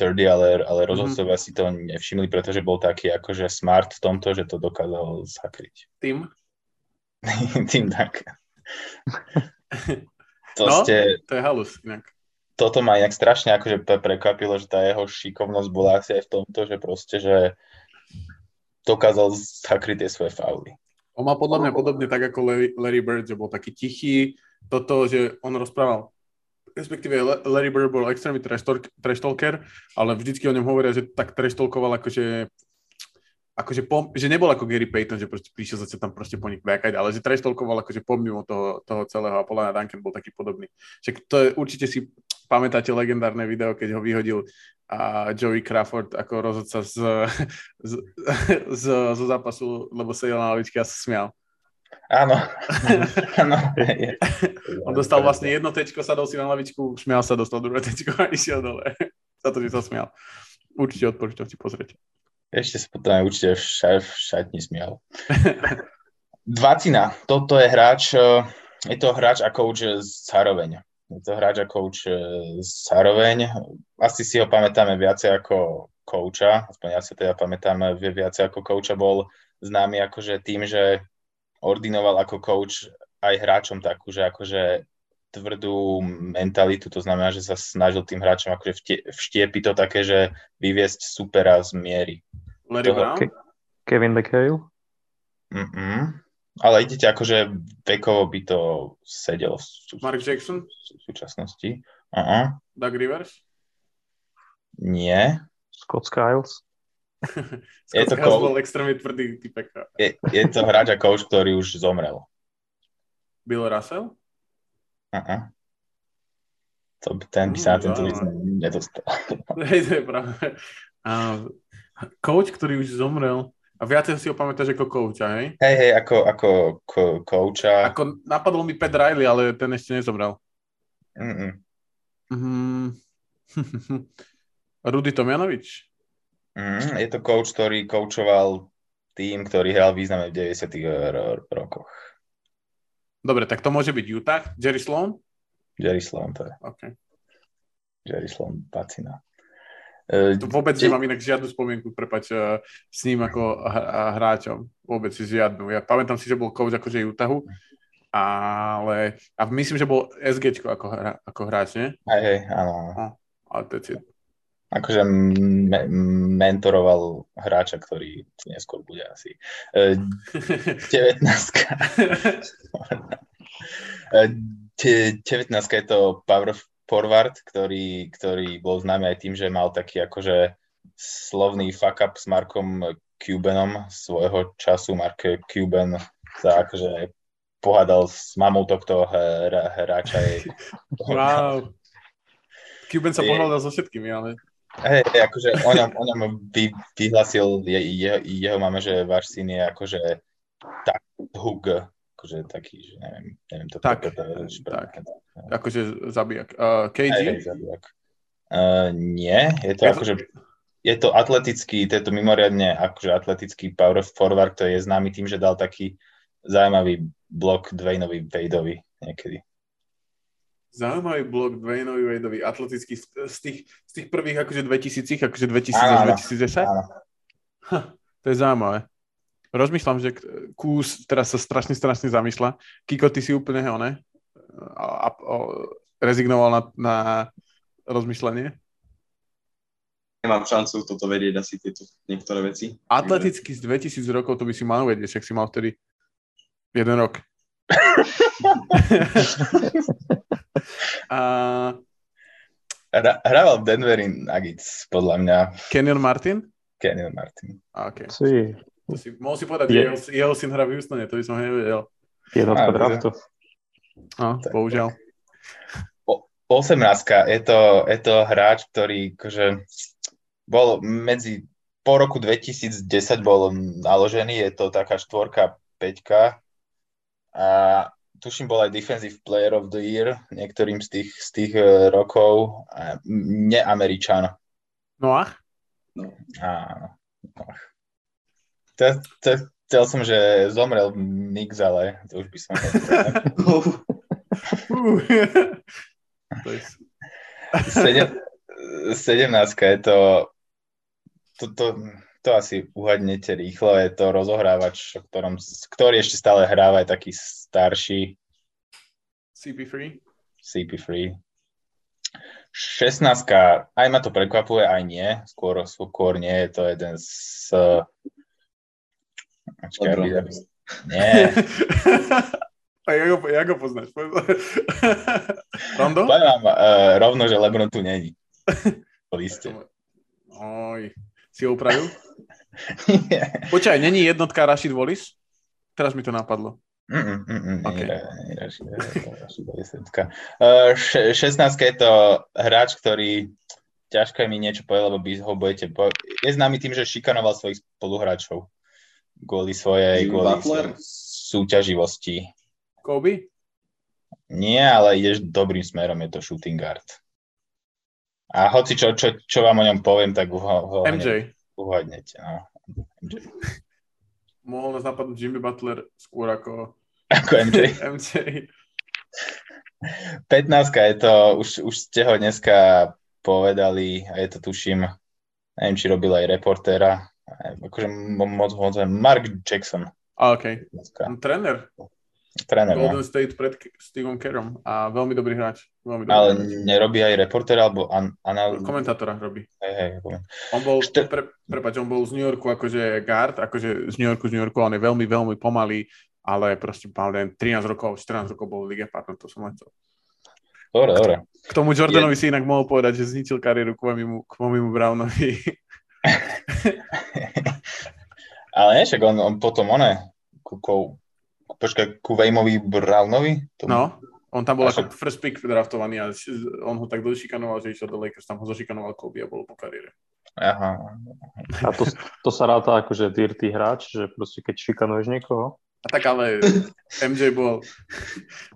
trdy, ale, ale mhm. rozhodcovia mm-hmm. si to nevšimli, pretože bol taký akože smart v tomto, že to dokázal zakryť. Tým? Tým tak. to no, ste... to je halus inak. Toto ma inak strašne akože prekvapilo, že tá jeho šikovnosť bola asi aj v tomto, že proste, že dokázal zakryť tie svoje fauly. On mal podľa mňa podobne tak ako Larry, Larry Bird, že bol taký tichý, toto, že on rozprával respektíve Larry Bird bol extrémny trash talker, ale vždycky o ňom hovoria, že tak trash talkoval akože akože pom, že nebol ako Gary Payton, že proste prišiel zase tam proste po nich backať, ale že trash talkoval akože pomimo toho, toho celého a podľa Duncan bol taký podobný. Však to je, určite si pamätáte legendárne video, keď ho vyhodil a Joey Crawford ako rozhodca z, z, z, z, zápasu, lebo sedel na lavičke a sa smial. Áno. Áno. On dostal vlastne jedno tečko, sadol si na lavičku, smial sa, dostal druhé tečko a išiel dole. Za to, že sa smial. Určite odporúčam si pozrieť. Ešte sa potom aj určite v, ša- v šatni smial. Dvacina. Toto je hráč, e, je to hráč a coach zároveň. Je to hráč a coach zároveň. Asi si ho pamätáme viacej ako kouča, aspoň ja si teda pamätám viacej ako kouča, bol známy akože tým, že ordinoval ako coach aj hráčom takú, že akože tvrdú mentalitu, to znamená, že sa snažil tým hráčom akože vštiepiť to také, že vyviesť supera z miery. Larry Brown? Ke- Kevin McHale? Mm-mm. Ale idete akože vekovo by to sedelo v, sú- Mark Jackson? v súčasnosti. Uh-uh. Doug Rivers? Nie. Scott Skiles? Je to coach, bol extrémne tvrdý typek. Je, je to hráč a coach, ktorý už zomrel. Bill Russell? Uh-uh. To, ten by sa na tento list nedostal. Hej, to je pravda. Coach, ktorý už zomrel. A viacej si ho pamätáš ako coacha, hej? Hej, hej, ako, ako ko, coacha. Ako napadol mi Pat Riley, ale ten ešte nezomrel. Mm-mm. Mm. Rudy Tomjanovič? Mm, je to coach, ktorý coachoval tým, ktorý hral významne v 90. rokoch. Dobre, tak to môže byť Utah? Jerry Sloan? Jerry Sloan, to je. Okay. Jerry Sloan, pacina. Uh, vôbec je... nemám inak žiadnu spomienku, prepač, uh, s ním ako hráčom. Vôbec si žiadnu. Ja pamätám si, že bol coach akože Utahu, ale a myslím, že bol SG ako, hra, ako hráč, nie? Hej, hej, áno. Oh, ale to je akože me- mentoroval hráča, ktorý neskôr bude asi. E, 19. 19 je to power forward, ktorý, ktorý bol známy aj tým, že mal taký akože slovný fuck up s Markom Cubanom svojho času. Mark Cuban sa akože pohádal s mamou tohto hráča. Wow. Cuban sa pohľadal so všetkými, ale... Hej, akože o ňom, o ňom vy, vyhlasil je, je, jeho máme, že váš syn je akože tak hug, akože taký, že neviem, neviem to tak, to, to, tak, tak. akože zabijak. Uh, KG? Hej, zabijak. Uh, nie, je to je akože, je to atletický, to je to mimoriadne akože atletický power forward, ktorý je známy tým, že dal taký zaujímavý blok Dwayneovi Wadeovi niekedy zaujímavý blok Dwayneovi Wadeovi, atletický z tých, z tých prvých akože 2000, akože 2000 až 2010? Ha, to je zaujímavé. Rozmýšľam, že kús teraz sa strašne, strašne zamýšľa. Kiko, ty si úplne ne? A, a, a, rezignoval na, na rozmýšľanie? Nemám šancu toto vedieť asi tieto niektoré veci. Atleticky z 2000 rokov to by si mal vedieť, však si mal vtedy jeden rok. A... Hrával v Denveri Nuggets, podľa mňa. Kenyon Martin? Kenyon Martin. Okay. Si. To si, mohol si povedať, je. že jeho, jeho syn hrá v Houstone, to by som nevedel. Jednotka draftu. No, bohužiaľ. 18. Je to, je to hráč, ktorý akože bol medzi po roku 2010 bol naložený, je to taká štvorka, peťka a tuším bol aj Defensive Player of the Year niektorým z tých, z tých uh, rokov, neameričan. Noach? No. Áno. Noach. To, to, chcel som, že zomrel Nix, ale to už by som... Sedem, 17 je to, to, to, to asi uhadnete rýchlo, je to rozohrávač, o ktorom, ktorý ešte stále hráva, je taký starší. CP3? CP3. 16 aj ma to prekvapuje, aj nie. Skôr, skôr nie je to jeden z... Ačkaj, aby, aby... Nie. A jak ho, jak ho poznáš? Rondo? Poviem vám uh, rovno, že Lebron tu není. Po liste. Oj, si ho upravil? Počkaj, není jednotka Rashid Wallis? Teraz mi to napadlo. Mm, mm, mm, Okay. Uh, še- 16 je to hráč, ktorý ťažko je mi niečo povedať, lebo by ho budete po... Je známy tým, že šikanoval svojich spoluhráčov kvôli svojej, kvôli svojej súťaživosti. Kobe? Nie, ale ideš dobrým smerom, je to shooting guard. A hoci čo, čo, čo vám o ňom poviem, tak ho, ho MJ. Uhadnete. No. Mohol nás napadnúť Jimmy Butler skôr ako Ako MJ. MJ. 15 je to, už, už ste ho dneska povedali, a je to tuším, neviem, či robil aj reportéra, akože mo- moc, moc, Mark Jackson. A. Dneska. On tréner Tréner, no. Golden State pred Steveom Kerom a veľmi dobrý hráč. Veľmi dobrý Ale nerobí aj reportéra, alebo an, anal... Komentátora robí. Hej, hej. On bol, Št- pre, prepáč, on bol z New Yorku akože guard, akože z New Yorku, z New Yorku, on je veľmi, veľmi pomalý, ale proste mal len 13 rokov, 14 rokov bol v lige, pardon, to som len. Dobre, dobre. K tomu Jordanovi si inak mohol povedať, že zničil kariéru Kvomimu, Kvomimu Brownovi. Ale nie, však on, on potom, one, ku, ku, počkaj, ku Vejmovi Brownovi? To, No, on tam bol ako first pick draftovaný a on ho tak došikanoval, že išiel do Lakers, tam ho zošikanoval Kobe a bol po kariére. Aha. A to, to sa ráta akože dirty hráč, že proste keď šikanuješ niekoho. A tak ale MJ bol,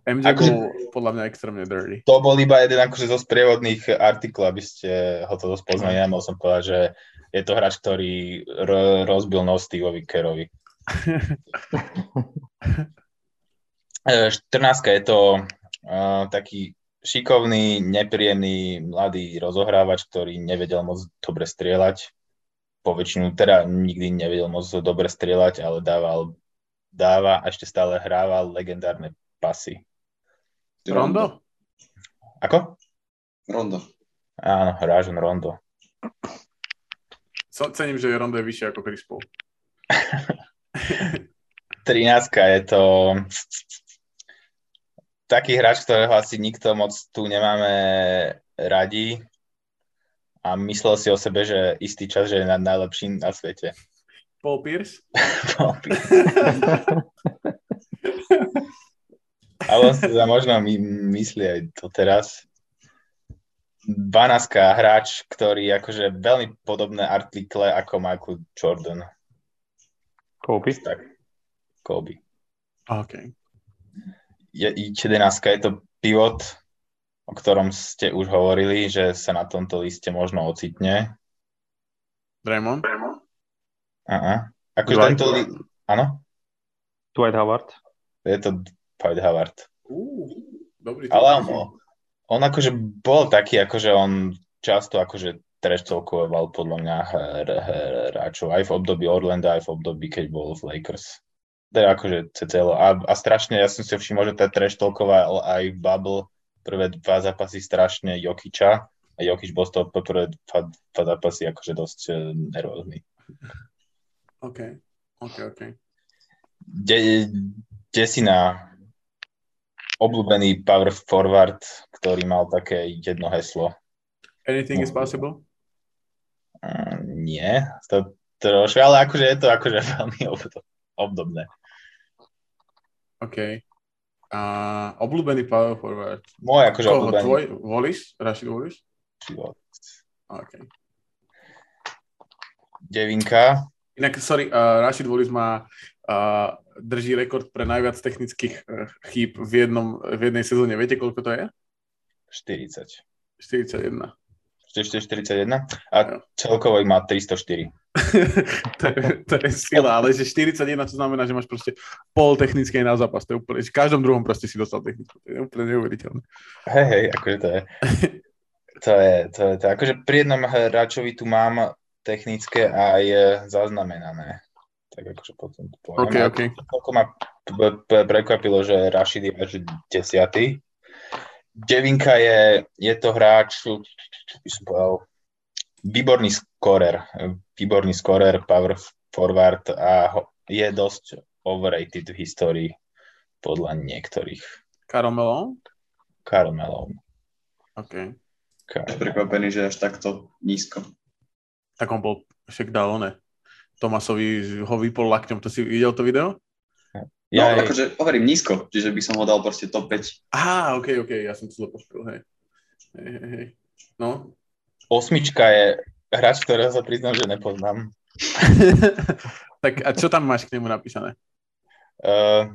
MJ Akože- bol podľa mňa extrémne dirty. To bol iba jeden akože zo sprievodných artiklov, aby ste ho to dosť poznali. Nemal som povedať, že je to hráč, ktorý ro- rozbil nos Steveovi Kerovi. E, 14 je to uh, taký šikovný, nepríjemný mladý rozohrávač, ktorý nevedel moc dobre strieľať. Po väčšinu, teda nikdy nevedel moc dobre strieľať, ale dával, dáva a ešte stále hrával legendárne pasy. Rondo? Ako? Rondo. Áno, Rajon Rondo. Cením, že Rondo je vyššie ako Chris Paul. 13 je to taký hráč, ktorého asi nikto moc tu nemáme radi a myslel si o sebe, že istý čas, že je na- najlepší na svete. Paul Pierce? Ale on si možno my, myslí aj to teraz. 12 hráč, ktorý akože veľmi podobné artikle ako Michael Jordan. Kobe. Tak, Kobe. OK. Je, 11 je to pivot, o ktorom ste už hovorili, že sa na tomto liste možno ocitne. Draymond? Aha. Akože Dwight. tento li- Áno, Dwight Howard. je to Dwight Howard. Uh, dobrý. Ale on, on akože bol taký, akože on často akože treštovkoval podľa mňa hr- hr- hráčov aj v období Orlando, aj v období, keď bol v Lakers. Teda akože CCL. A, a strašne, ja som si všimol, že tá treštovkoval aj v Bubble prvé dva zápasy strašne Jokiča a Jokič bol z toho prvé dva, dva zápasy akože dosť eh, nervózny. OK, OK, OK. De, desina obľúbený power forward, ktorý mal také jedno heslo. Anything is possible? Uh, nie, to trošku, ale akože je to akože veľmi obdo- obdobné. OK. A obľúbený power forward. Môj akože Koho? obľúbený. Tvoj? Wallis? Rashid život. OK. Devinka. Inak, sorry, uh, Rashid Wallis má, uh, drží rekord pre najviac technických uh, chýb v, jednom, v jednej sezóne. Viete, koľko to je? 40. 41. 41 a celkovo ich má 304. to, je, to je sila, ale že 41 to znamená, že máš proste pol technickej na zápas. To je úplne, v každom druhom proste si dostal techniku. To je úplne neuveriteľné. Hej, hej, akože to je. To je, to je, to je. Akože pri jednom hráčovi tu mám technické aj zaznamenané. Tak akože potom to poviem. OK, OK. Toľko ma prekvapilo, že Rashid je až desiatý. Devinka je, je to hráč, by som povedal, výborný skorer, výborný skorer, power forward a je dosť overrated v histórii podľa niektorých. Karl Malone. OK. Až prekvapený, že až takto nízko. Tak on bol, však dal one. Tomasovi ho vypol lakťom. To si videl to video? No, Ja, akože hovorím nízko, čiže by som ho dal proste top 5. Á, OK, OK, ja som to zle pochopil, hej. Hej, hej, hej. No. Osmička je hráč, ktorého sa priznám, že nepoznám. tak a čo tam máš k nemu napísané? Uh,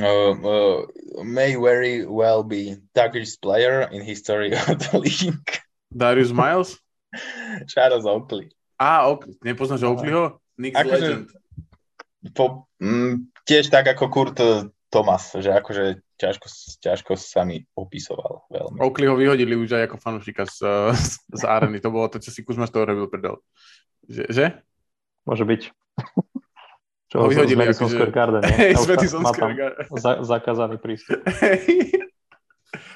uh, uh, may very well be Duggar's player in history of the league. Darius Miles? Charles Oakley. Á, ok, nepoznáš Oakleyho? Knicks Akože- Legend. Po, mm, tiež tak ako Kurt Thomas, že akože ťažko, ťažko sa mi opisoval veľmi. Oakley ho vyhodili už aj ako fanúšika z, z, z areny. To bolo to, čo si Kuzma z toho robil prdel. Že? že? Môže byť. Čo Ho vyhodili, z Madison akože- Square Garden. z Madison Square Garden. za, zakázaný prístup.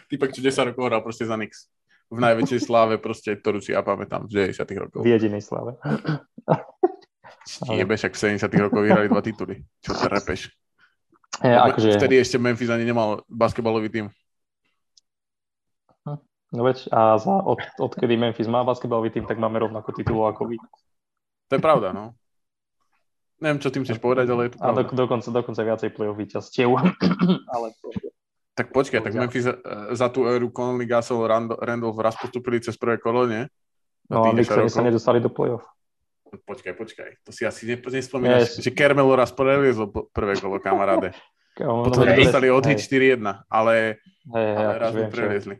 Typek, čo 10 rokov hral proste za Knicks. V najväčšej sláve proste, ktorú si ja pamätám z 90 rokov. V jedinej slave. Jebe, však v 70 rokov vyhrali dva tituly. Čo to repeš? Je, akože, Vtedy ešte Memphis ani nemal basketbalový tým. no veď, a za, od, odkedy Memphis má basketbalový tým, tak máme rovnako titulov ako vy. To je pravda, no. Neviem, čo tým chceš povedať, ale je to A do, pravda. dokonca, dokonca viacej play-off víťazstiev. Ale to, Tak počkaj, tak Memphis eh, za tú éru Conley, Gasol, Rando- Randolph raz postupili cez prvé kolo, nie? Za no a tých 10 Knicks sa nedostali do play-off. Počkaj, počkaj. To si asi ne- nespomínaš, Yes. že Kermelo raz preliezol po- prvé kolo, kamaráde. No, Potom veď- dostali od hej, 4-1, ale, hej, ale akože raz viem, že, preliezli.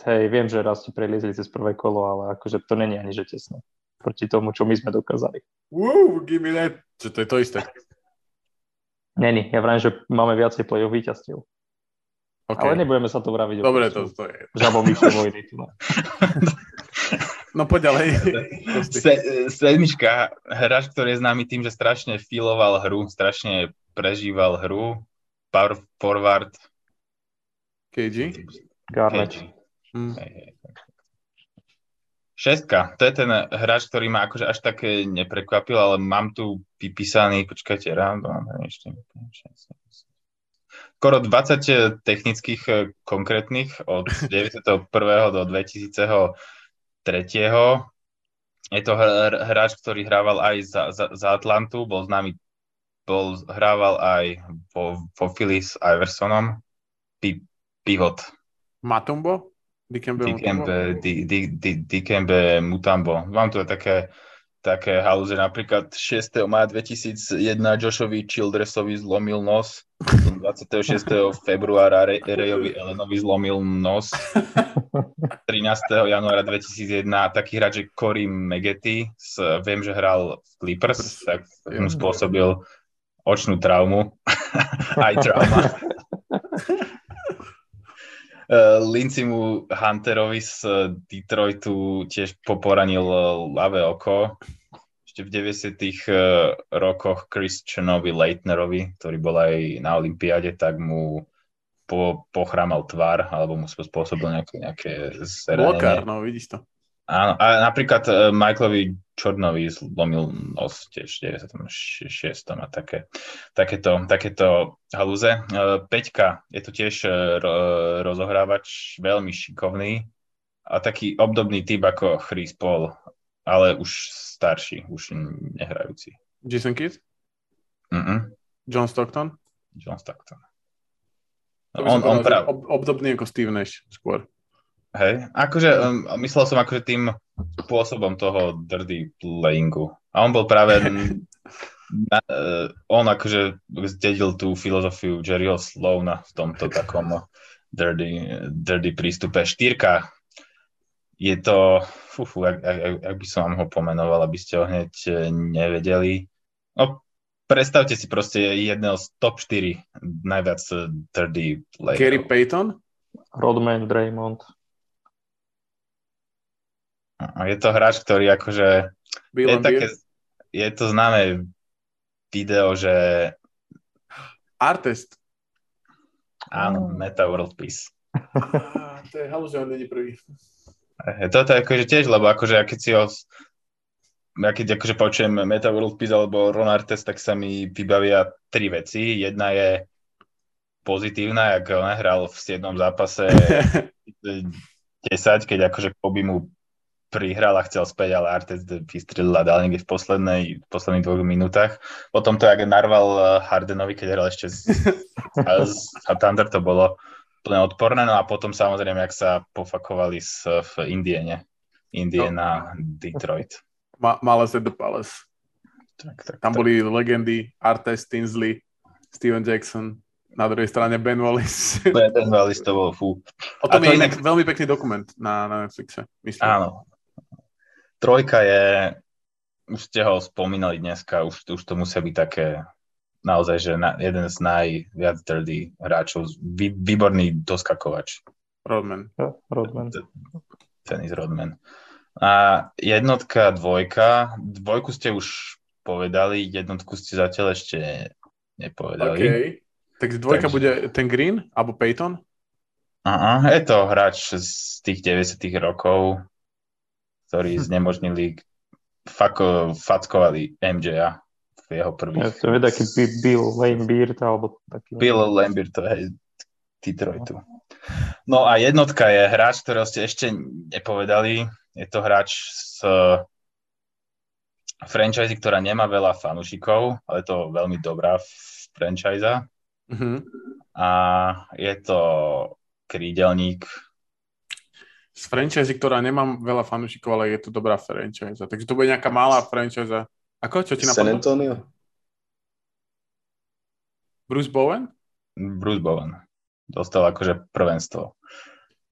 hej, viem, že raz ti preliezli cez prvé kolo, ale akože to není ani že tesné. Proti tomu, čo my sme dokázali. Woo, give me that. Čo to je to isté? Není, ja vravím, že máme viacej play-off víťazstiev. Okay. Ale nebudeme sa to vraviť. Dobre, to, to je. Žabomyšie vojny. No. Poď ďalej. Se, sedmička, hráč, ktorý je známy tým, že strašne filoval hru, strašne prežíval hru, power forward. KG? Hej, hej. Šestka, to je ten hráč, ktorý ma akože až také neprekvapil, ale mám tu vypísaný, počkajte, random, ešte, skoro 20 technických eh, konkrétnych od 91. do 2003. Je to hr- hráč, ktorý hrával aj za, za, za Atlantu, bol známy, bol, hrával aj vo, vo Phillies Iversonom, Pi, pivot. Matumbo? Dikembe? Dikembe, Di- Di- Di- Dikembe Mutambo. Mám tu také, také halúze, napríklad 6. maja 2001 Joshovi Childressovi zlomil nos, 26. februára Re- Rejovi Elenovi zlomil nos, 13. januára 2001 taký hráč, že Corey Megety, viem, že hral v Clippers, tak mu spôsobil očnú traumu, aj trauma. Uh, Lincimu Hunterovi z Detroitu tiež poporanil uh, ľavé oko. Ešte v 90. Uh, rokoch Christianovi Leitnerovi, ktorý bol aj na Olympiáde, tak mu po, pochrámal tvár, alebo mu spôsobil nejaké, nejaké zranenie. no vidíš to. Áno, a napríklad uh, Michaelovi Jordonovi zlomil nos tiež v 96. a také, takéto, takéto halúze. Uh, Peťka je to tiež ro- rozohrávač, veľmi šikovný a taký obdobný typ ako Chris Paul, ale už starší, už nehrajúci. Jason Kidd? Mm-mm. John Stockton? John Stockton. On, on prav, ob, obdobný ako Steve Nash skôr. hej, akože um, myslel som akože tým spôsobom toho dirty playingu. A on bol práve, na, uh, on akože zdedil tú filozofiu Jerryho Slowna v tomto takom dirty, dirty prístupe. Štyrka je to, ak, ak, ak- ak by som vám ho pomenoval, aby ste ho hneď eh, nevedeli. No, predstavte si proste jedného z top 4 najviac eh, dirty playerov. Gary Payton? Rodman, Draymond. Je to hráč, ktorý akože Bill je, také, je to známe video, že Artist. áno, Meta World Peace. To je halu, že on není prvý. E, Toto je akože tiež, lebo akože keď si ho ja keď akože počujem Meta World Peace alebo Ron Artest, tak sa mi vybavia tri veci. Jedna je pozitívna, jak on hral v 7. zápase 10, keď akože Kobe mu prihral a chcel späť, ale Artest vystrelil a dal niekde v, poslednej, v posledných dvoch minútach. Potom to, jak narval eh, Hardenovi, keď hral ešte z, z, z Thunder, to bolo úplne odporné. No a potom samozrejme, jak sa pofakovali s, v Indiene. Indiana, Detroit. Ma- at the Palace. Tak, tak, Tam tak. boli legendy Artest, Tinsley, Steven Jackson, na druhej strane Ben Wallace. Ten Wallis to bol fú. O tom A to je inak- inak veľmi pekný dokument na, na Netflixe, myslím. Áno. Trojka je, už ste ho spomínali dneska, už, už to musia byť také naozaj, že na, jeden z najviac dirty hráčov, vý, výborný doskakovač, Rodman. Ja, Rodman. Dennis Rodman. A jednotka, dvojka, dvojku ste už povedali, jednotku ste zatiaľ ešte nepovedali. OK. Tak dvojka Takže- bude ten Green, alebo Peyton? Aha, je to hráč z tých 90 rokov, ktorí znemožnili, fako, fackovali MJ v jeho Ja, prvých. to je taký Bi- Bill Lane Beard, alebo taký... Bill Lambert, to je Detroitu. No a jednotka je hráč, ktorého ste ešte nepovedali. Je to hráč z franchise, ktorá nemá veľa fanúšikov, ale je to veľmi dobrá franchise. Mhm. A je to krídelník, Z franchise, ktorá nemám veľa fanúšikov, ale je to dobrá franchise. Takže to bude nejaká malá franchise. Ako? Čo ti San napadlo? Antonio? Bruce Bowen? Bruce Bowen. Dostal akože prvenstvo.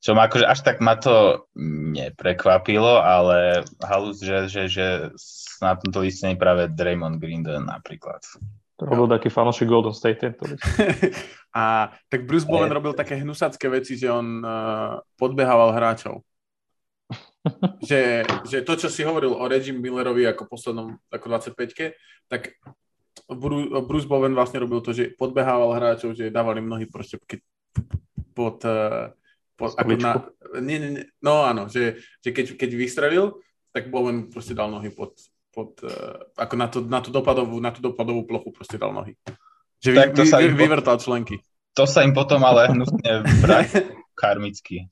Čo ma akože až tak ma to neprekvapilo, ale halus, že, že, že na tomto liste je práve Draymond Green napríklad. To bol taký fanošik Golden State tento. A tak Bruce Bowen robil také hnusacké veci, že on uh, podbehával hráčov. že, že to, čo si hovoril o Reggie Millerovi ako poslednom, ako 25-ke, tak Bru- Bruce Bowen vlastne robil to, že podbehával hráčov, že dávali mnohí proste pod, uh, pod ako na, nie, nie, nie, no áno, že, že keď, keď vystrelil, tak Bowen proste dal nohy pod, pod uh, ako na, to, na, tú dopadovú, na tú dopadovú plochu proste dal nohy. Že vy, Tak to vy, sa vy, po- vyvrtal členky. To sa im potom ale hnusne vrátí karmicky.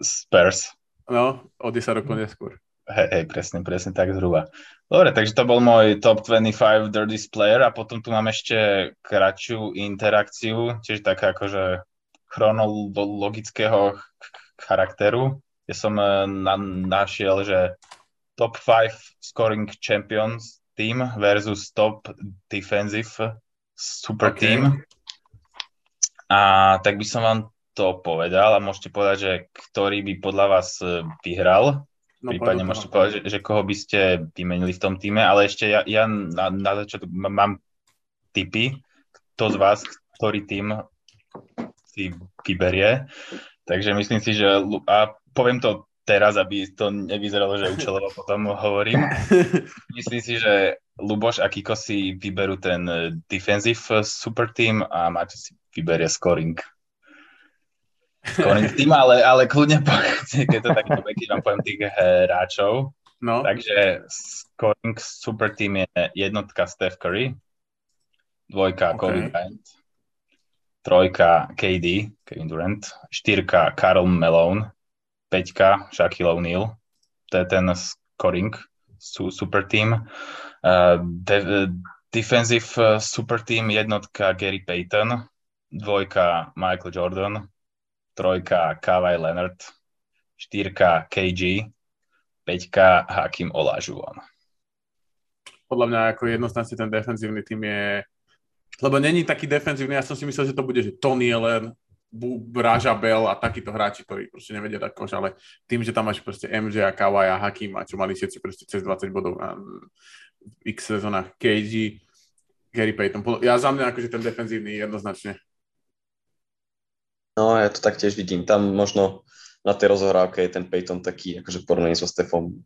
Spurs. No, o 10 rokov neskôr. Hej, hej, presne, presne tak zhruba. Dobre, takže to bol môj top 25 dirtiest player a potom tu mám ešte kratšiu interakciu, tiež taká akože chronologického ch- charakteru. Ja som eh, na, našiel, že top 5 scoring champions team versus top defensive super OK. team. A tak by som vám to povedal a môžete povedať, že ktorý by podľa vás eh, vyhral. No, Prípadne môžete povedať, že, že koho by ste vymenili v tom týme, ale ešte ja, ja na, na začiatku mám tipy, kto z vás, ktorý tým si vyberie. Takže myslím si, že a poviem to teraz, aby to nevyzeralo, že účelovo potom hovorím. Myslím si, že Luboš a Kiko si vyberú ten eh, defensive eh, super team a Maťo si vyberie scoring. Scoring team, ale, ale kľudne povedzte, keď to tak dobre, keď vám poviem tých hráčov. No, Takže scoring super team je jednotka Steph Curry, dvojka OK. Kobe Bryant, trojka KD, Kevin Durant, štyrka Karl Malone, peťka Shaquille O'Neal, to je ten scoring su, super team. Uh, de, defensive uh, super team jednotka Gary Payton, dvojka Michael Jordan, trojka Kawhi Leonard, štyrka KG, peťka Hakim Olajuwon. Podľa mňa ako jednoznačne ten defenzívny tým je lebo není taký defenzívny, ja som si myslel, že to bude, že Tony Allen, Braža Bell a takíto hráči, ktorí proste nevedia dať koš, ale tým, že tam máš proste MJ a Kawhi a Hakim a čo mali všetci proste cez 20 bodov na x sezónach KG, Gary Payton. Ja za mňa akože ten defenzívny jednoznačne. No, ja to taktiež vidím. Tam možno na tej rozohrávke je ten Payton taký, akože porovnaný so Stefom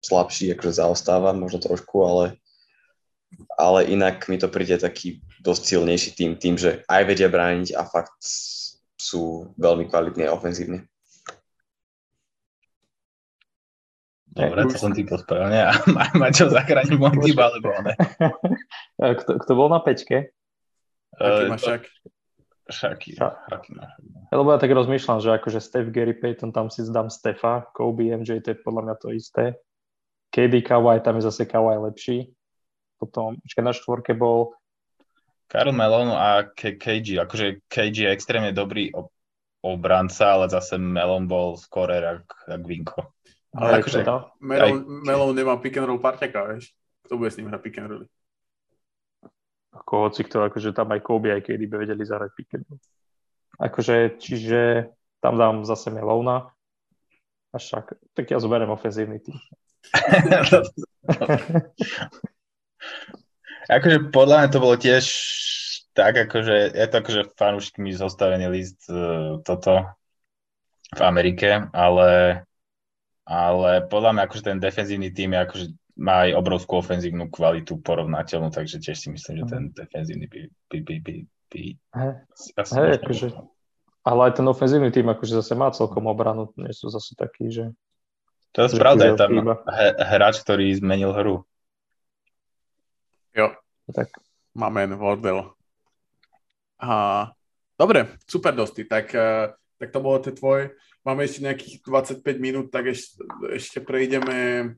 slabší, akože zaostáva možno trošku, ale ale inak mi to príde taký dosť silnejší tým, tým, že aj vedia brániť a fakt sú veľmi kvalitní a ofenzívne. Dobre, to som ty správne a má čo zachrániť tým, alebo ne. Kto, kto bol na pečke? Má však? Šaky. Lebo ja tak rozmýšľam, že akože Steph, Gary Payton, tam si zdám Stefa, Kobe, MJ, to je podľa mňa to isté. KD, Kawhi, tam je zase Kawhi lepší. Potom, počkaj, na štvorke bol Karl Melon a K- KG. Akože KG je extrémne dobrý ob- obranca, ale zase Melon bol skorer ak, ak Vinko. Ale akože Melon, aj... Melon nemá pick and roll parťaka, vieš. Kto bude s ním hrať pick and roll? Ako hoci kto, akože tam aj Kobe, aj kedy by vedeli zahrať pick and roll. Akože, čiže tam dám zase Melona. A však, tak ja zoberiem ofenzívny tým. Akože podľa mňa to bolo tiež tak, akože je to akože fanúšikmi zostavený list uh, toto v Amerike, ale, ale podľa mňa akože ten defenzívny tým je akože má aj obrovskú ofenzívnu kvalitu porovnateľnú, takže tiež si myslím, že ten defenzívny by, by, by, by, by hey, hey, akože, ale aj ten ofenzívny tým akože zase má celkom obranu, nie sú zase takí, že to je pravda, je tam hráč, ktorý zmenil hru. Jo, tak máme Wardell. A, dobre, super dosti. Tak, e, tak to bolo to tvoj. Máme ešte nejakých 25 minút, tak ešte, ešte prejdeme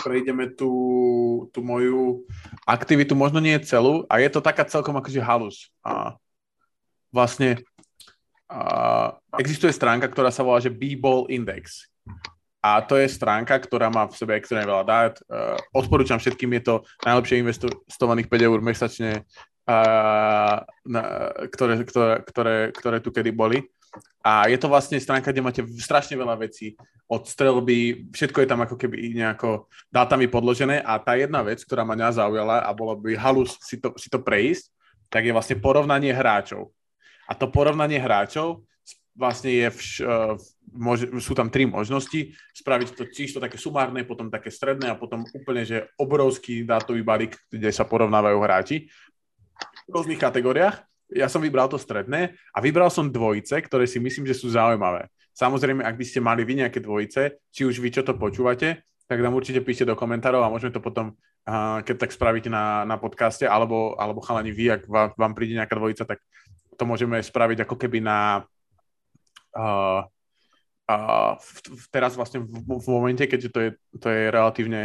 prejdeme tú, tú moju aktivitu, možno nie celú, a je to taká celkom akože halus. A vlastne a existuje stránka, ktorá sa volá, že B-Ball Index. A to je stránka, ktorá má v sebe extrémne veľa dát. Uh, odporúčam všetkým, je to najlepšie investovaných 5 eur mesačne, uh, na, ktoré, ktoré, ktoré, ktoré tu kedy boli. A je to vlastne stránka, kde máte strašne veľa vecí od strelby, všetko je tam ako keby nejako dátami podložené a tá jedna vec, ktorá ma mňa zaujala a bolo by halus si to, si to prejsť, tak je vlastne porovnanie hráčov. A to porovnanie hráčov vlastne je, vš, uh, môže, sú tam tri možnosti, spraviť to čisto také sumárne, potom také stredné a potom úplne, že obrovský dátový balík, kde sa porovnávajú hráči v rôznych kategóriách. Ja som vybral to stredné a vybral som dvojice, ktoré si myslím, že sú zaujímavé. Samozrejme, ak by ste mali vy nejaké dvojice, či už vy čo to počúvate, tak nám určite píšte do komentárov a môžeme to potom, uh, keď tak spravíte na, na podcaste, alebo, alebo chalani vy, ak vám príde nejaká dvojica, tak to môžeme spraviť ako keby na, uh, uh, v, teraz vlastne v, v momente, keďže to je, to je relatívne,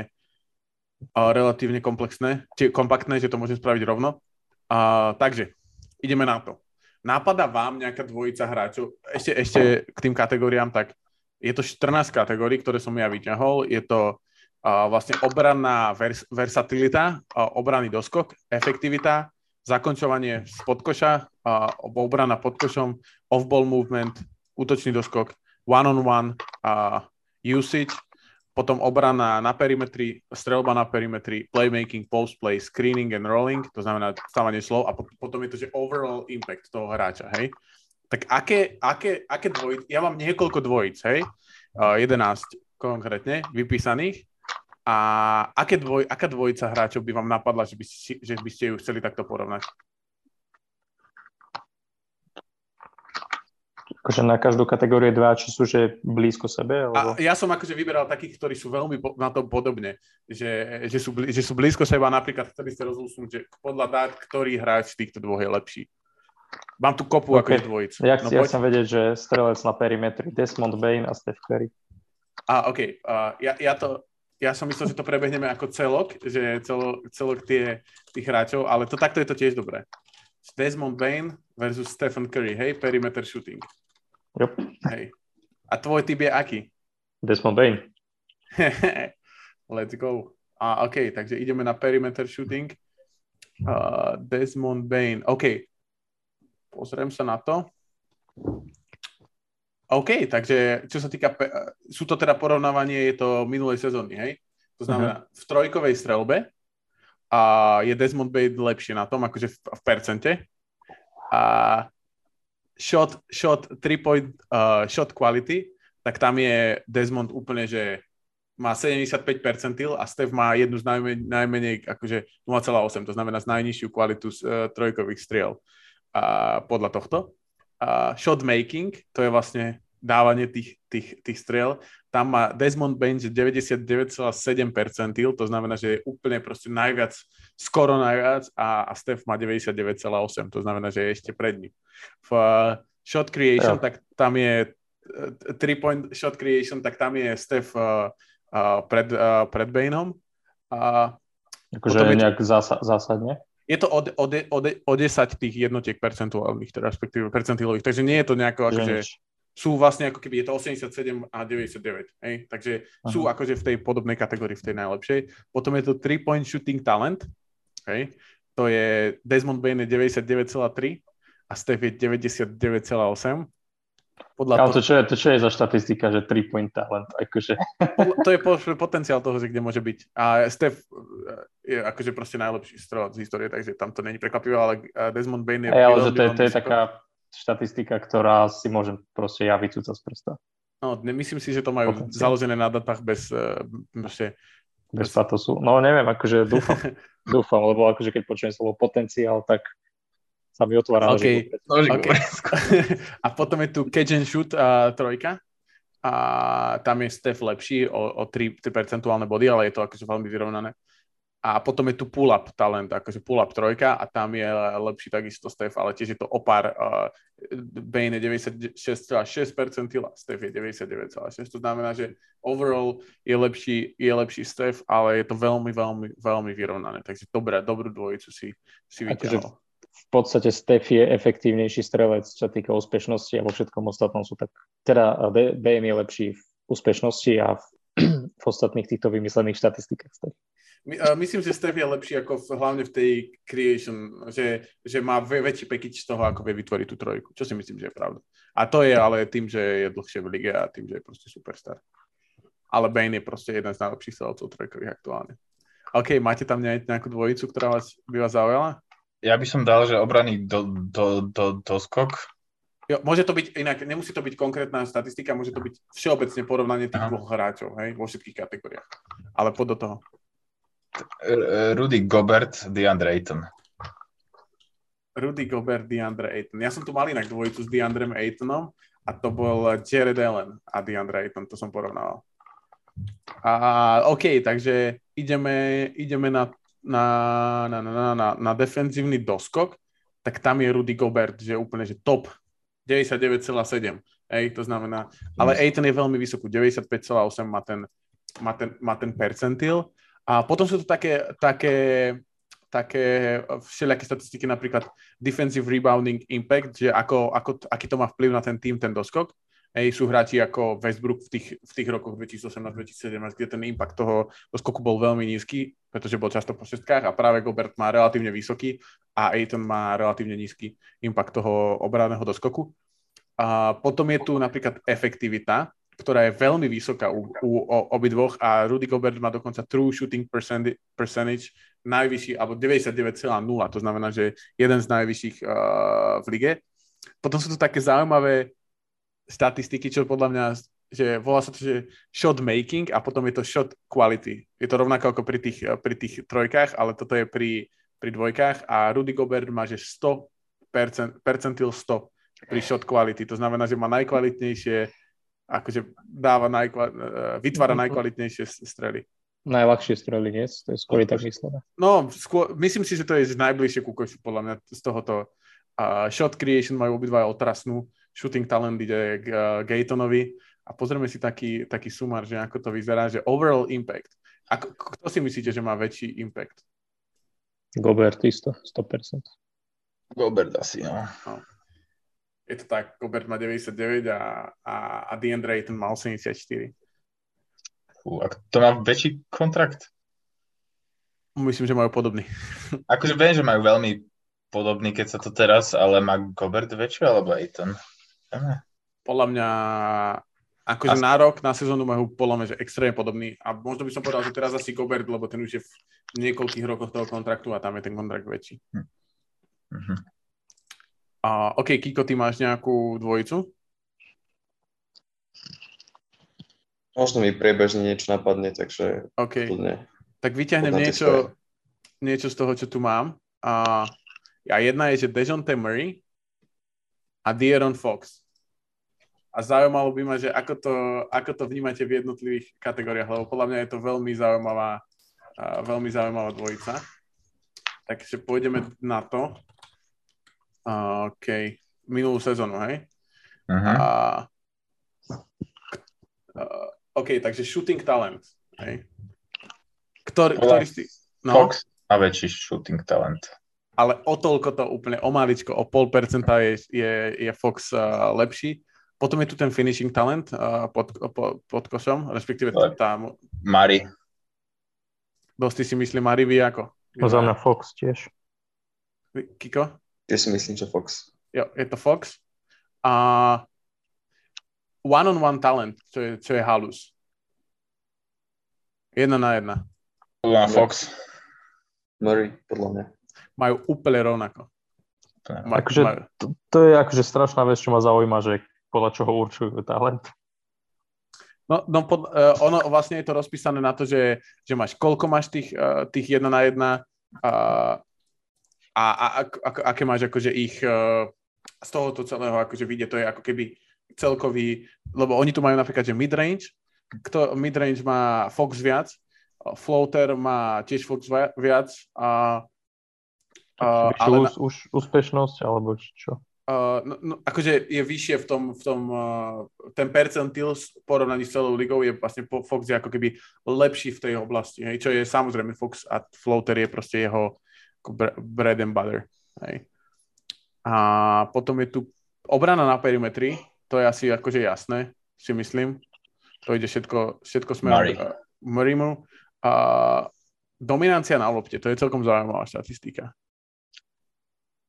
uh, relatívne komplexné, či kompaktné, že to môžem spraviť rovno. Uh, takže, ideme na to. Nápada vám nejaká dvojica hráčov, ešte, ešte k tým kategóriám, tak je to 14 kategórií, ktoré som ja vyťahol. Je to uh, vlastne obranná vers, versatilita, uh, obranný doskok, efektivita, zakončovanie z podkoša, uh, obrana pod košom, off-ball movement, útočný doskok, one-on-one a usage, potom obrana na perimetri, strelba na perimetri, playmaking, post play, screening and rolling, to znamená stávanie slov a potom je to, že overall impact toho hráča, hej. Tak aké, aké, aké dvojice, ja mám niekoľko dvojic, hej, uh, 11 konkrétne vypísaných, a aké dvoj, aká dvojica hráčov by vám napadla, že by, že by ste ju chceli takto porovnať? Akože na každú kategóriu dva, či sú že blízko sebe? Alebo... A ja som akože vyberal takých, ktorí sú veľmi po, na tom podobne, že, že, sú, že sú blízko seba, napríklad chceli ste rozlúsnuť, že podľa dát, ktorý hráč z týchto dvoch je lepší. Mám tu kopu okay. ako dvojic. Ja, no, ja chcem vedieť, že strelec na perimetri Desmond Bain a Steph Curry. A OK, uh, ja, ja, to, ja som myslel, že to prebehneme ako celok, že celo, celok tie, tých hráčov, ale to takto je to tiež dobré. Desmond Bain, versus Stephen Curry, hej, perimeter shooting. Jo. Hej. A tvoj typ je aký? Desmond Bain. Let's go. A OK, takže ideme na perimeter shooting. Uh, Desmond Bain. OK. Pozriem sa na to. OK, takže čo sa týka, pe- sú to teda porovnávanie, je to minulej sezóny, hej? To znamená, uh-huh. v trojkovej strelbe a je Desmond Bain lepšie na tom, akože v, v percente. A shot, shot, three point, uh, shot quality, tak tam je Desmond úplne, že má 75 percentil a Steph má jednu z najmenej, najmenej akože 0,8, to znamená z najnižšiu kvalitu z uh, trojkových striel uh, podľa tohto. Uh, shot making, to je vlastne dávanie tých, tých, tých striel. Tam má Desmond Bain 99,7 percentil, to znamená, že je úplne proste najviac, skoro najviac a, a Steph má 99,8, to znamená, že je ešte pred ním. V uh, shot creation, ja. tak tam je uh, three point shot creation, tak tam je Steph uh, uh, pred, uh, pred Bainom. Uh, akože je nejak zása, zásadne? Je to o 10 tých jednotiek percentuálnych, teda respektíve percentilových, takže nie je to nejako akože, sú vlastne ako keby je to 87 a 99, hej? takže Aha. sú akože v tej podobnej kategórii, v tej najlepšej. Potom je to 3-point shooting talent, hej? to je Desmond Bain je 99,3 a Steph je 99,8 podľa Ale to, čo je, to čo je za štatistika, že 3 point talent? Akože. To je potenciál toho, že kde môže byť. A Steph eh, je akože proste najlepší strelec z histórie, takže tam to není prekvapivé, ale eh, Desmond Bain je... Aj, ale že to je, to je taká štatistika, ktorá si môžem proste ja vycúcať z prsta. No, myslím si, že to majú potenciál. založené na datách bez... Uh, proste, bez, bez patosu. No neviem, akože dúfam, dúfam, lebo akože keď počujem slovo potenciál, tak sa mi otvára okay. okay. A potom je tu catch and shoot uh, trojka. A tam je Steph lepší o, o 3, 3 percentuálne body, ale je to akože veľmi vyrovnané. A potom je tu pull-up talent, akože pull-up trojka a tam je lepší takisto Steph, ale tiež je to opár. Uh, Bane je 96,6%, Steph je 99,6%. To znamená, že overall je lepší, je lepší Steph, ale je to veľmi, veľmi, veľmi vyrovnané. Takže dobré, dobrú dvojicu si, si vyťahol. Akože v podstate Steph je efektívnejší strelec, čo týka úspešnosti a vo všetkom ostatnom sú tak, teda BM je lepší v úspešnosti a v, v ostatných týchto vymyslených štatistikách. My, myslím, že Steph je lepší ako v, hlavne v tej creation, že, že má väčší package z toho, ako vie vytvoriť tú trojku, čo si myslím, že je pravda. A to je ale tým, že je dlhšie v lige a tým, že je proste superstar. Ale Bane je proste jeden z najlepších strelcov trojkových aktuálne. OK, máte tam nejakú dvojicu, ktorá vás, by vás zaujala? Ja by som dal, že obraný do, do, do, do skok. Jo, môže to byť inak, nemusí to byť konkrétna statistika, môže to byť všeobecne porovnanie tých Aha. dvoch hráčov, hej, vo všetkých kategóriách. Ale pod do toho. Rudy Gobert, DeAndre Ayton. Rudy Gobert, DeAndre Ayton. Ja som tu mal inak dvojicu s DeAndre Aytonom a to bol Jared Allen a DeAndre Ayton, to som porovnával. A OK, takže ideme, ideme na na, na, na, na, na defenzívny doskok, tak tam je Rudy Gobert, že úplne, že top 99,7. Ej, to znamená, ale Aiton je veľmi vysokú, 95,8 má ten, má ten, má ten percentil. A potom sú to také, také, také všelijaké statistiky, napríklad defensive rebounding impact, že ako, ako, aký to má vplyv na ten tým, ten doskok. Hej, sú hráči ako Westbrook v tých, v tých rokoch 2018-2017, kde ten impact toho, toho skoku bol veľmi nízky, pretože bol často po šestkách a práve Gobert má relatívne vysoký a Aiton má relatívne nízky impact toho obranného doskoku. A potom je tu napríklad efektivita, ktorá je veľmi vysoká u, u, u obidvoch a Rudy Gobert má dokonca true shooting percentage najvyšší, alebo 99,0, to znamená, že jeden z najvyšších uh, v lige. Potom sú tu také zaujímavé statistiky, čo podľa mňa, že volá sa to, že shot making a potom je to shot quality. Je to rovnako ako pri tých, pri tých trojkách, ale toto je pri, pri dvojkách a Rudy Gobert má, že 100 percentil 100 pri shot quality. To znamená, že má najkvalitnejšie, akože dáva najkva, vytvára mhm. najkvalitnejšie strely. Najľahšie strely, nie? To je skôr tak myslené. No, skôr, myslím si, že to je najbližšie ku košu, podľa mňa z tohoto. Uh, shot creation majú obidva otrasnú shooting talent ide k uh, Gatonovi a pozrieme si taký, taký sumar, že ako to vyzerá, že overall impact. Ako, kto si myslíte, že má väčší impact? Gobert isto, 100%. Gobert asi, no. Je to tak, Gobert má 99 a, a, a DeAndre Ayton má 84. Fú, a to má väčší kontrakt? Myslím, že majú podobný. Akože viem, že majú veľmi podobný, keď sa to teraz, ale má Gobert väčšiu alebo Ayton? Aha. Podľa mňa akože As- na rok, na sezónu majú podľa mňa, že extrémne podobný. A možno by som povedal, že teraz asi Gobert, lebo ten už je v niekoľkých rokoch toho kontraktu a tam je ten kontrakt väčší. Mhm. A, OK, Kiko, ty máš nejakú dvojicu? Možno mi priebežne niečo napadne, takže OK. kľudne. Tak vyťahnem niečo, svoje. niečo z toho, čo tu mám. A, a jedna je, že Dejounte Murray a De'Aaron Fox. A zaujímalo by ma, že ako to, ako to vnímate v jednotlivých kategóriách, lebo podľa mňa je to veľmi zaujímavá, veľmi zaujímavá dvojica. Takže pôjdeme na to. A, OK. Minulú sezónu, hej? Mhm. A, a, OK, takže shooting talent. Hej. Ktorý, ktorý si... No, Fox má väčší shooting talent. ale o toľko to úplne, o maličko, o pol percenta je, je, je Fox uh, lepší. Potom je tu ten finishing talent uh, pod, po, pod košom, respektíve tá, Mari. dosť si myslí Marivi ako? No za mňa Fox tiež. Kiko? Ja si myslím, že Fox. Jo, je to Fox. A one-on-one talent, čo je, čo je halus. Jedna na jedna. Podľa mňa Fox. Murray, podľa mňa. Majú úplne rovnako. Ma, Akože majú, to, to je akože strašná vec, čo ma zaujíma, že podľa čoho určujú talent. No, no pod, uh, ono vlastne je to rozpísané na to, že, že máš, koľko máš tých, uh, tých jedna na jedna uh, a, a ak, ak, aké máš akože ich uh, z tohoto celého akože vidie, to je ako keby celkový, lebo oni tu majú napríklad, že midrange, kto, midrange má Fox viac, floater má tiež Fox viac a Vyššiu ale na, už, úspešnosť, alebo čo? Uh, no, no, akože je vyššie v tom, v tom uh, ten percentil v porovnaní s celou ligou je vlastne Fox je ako keby lepší v tej oblasti, hej, čo je samozrejme Fox a floater je proste jeho ako bread and butter, hej. A potom je tu obrana na perimetri, to je asi akože jasné, si myslím. To ide všetko, všetko smerom Murray. k uh, Murraymu. A dominancia na lopte, to je celkom zaujímavá štatistika.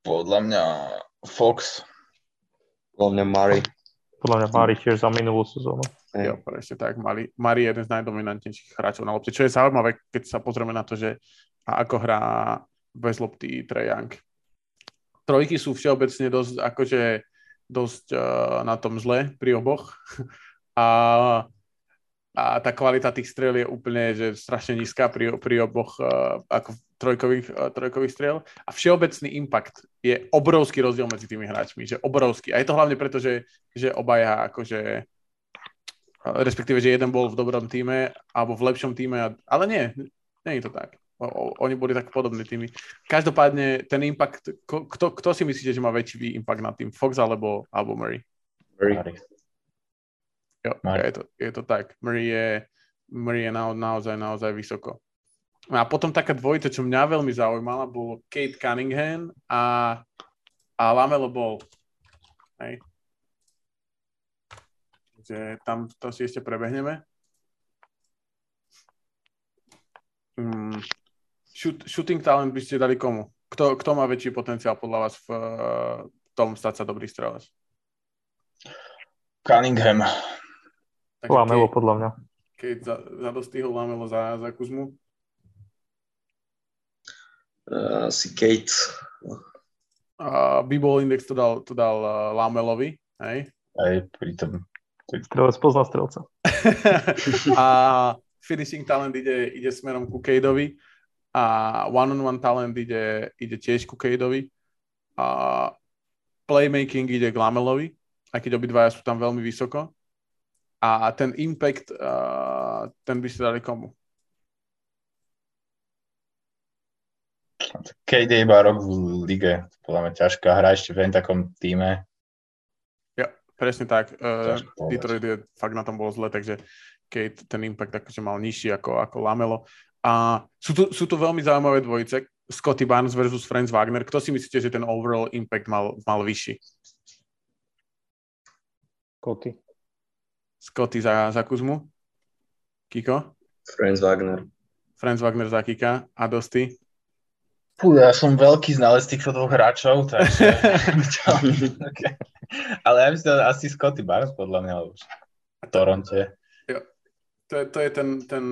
Podľa mňa Fox. Podľa mňa Murray. Podľa mňa Mari tiež za minulú sezónu. Jo, presne tak. Mari je jeden z najdominantnejších hráčov na lopte, čo je zaujímavé, keď sa pozrieme na to, že a ako hrá bez lopty Trae Young. Trojky sú všeobecne dosť, akože dosť uh, na tom zle pri oboch. A, a tá kvalita tých strel je úplne že strašne nízka pri, pri oboch uh, ako trojkových, uh, trojkových strel. A všeobecný impact je obrovský rozdiel medzi tými hráčmi, že obrovský. A je to hlavne preto, že, že obaja akože respektíve, že jeden bol v dobrom týme alebo v lepšom týme, ale nie, nie je to tak. O, oni boli tak podobní týmy. Každopádne ten impact, kto, kto si myslíte, že má väčší impact na tým? Fox alebo, alebo Murray? Murray. Jo, Murray. je to, je to tak. Murray je, Murray je na, naozaj, naozaj vysoko. A potom taká dvojica, čo mňa veľmi zaujímala, bol Kate Cunningham a, a Lamelo Ball. Hej. Takže tam to si ešte prebehneme. Mm. Shoot, shooting talent by ste dali komu? Kto, kto má väčší potenciál podľa vás v uh, tom stať sa dobrý strelec? Cunningham. Takže Lamelo Kate- podľa mňa. keď za, zadostihol Lamelo za, za Kuzmu. Uh, si Kate. A B-Ball Index to dal, to dal uh, Lamelovi, hej? Aj pri tom. Strelec pozná strelca. a finishing talent ide, ide smerom ku Cadeovi a one-on-one talent ide, ide tiež ku Cadeovi a playmaking ide k Lamelovi, aj keď obidvaja sú tam veľmi vysoko. A ten impact, uh, ten by ste dali komu? Kade je iba rok v lige. Podľa mňa ťažká hra ešte v takom týme. Presne tak. Uh. Detroit je fakt na tom bolo zle, takže Kate ten impact akože mal nižší ako, ako Lamelo. A sú tu, sú tu veľmi zaujímavé dvojice, Scotty Barnes versus Franz Wagner. Kto si myslíte, že ten overall impact mal, mal vyšší? Scotty. Scotty za, za Kuzmu? Kiko? Franz Wagner. Franz Wagner za Kika a Dosty? Fú, ja som veľký znalec týchto dvoch hráčov, takže... okay. Ale ja myslím, že asi Scotty Barnes podľa mňa už v Toronte. To je, to je ten, ten,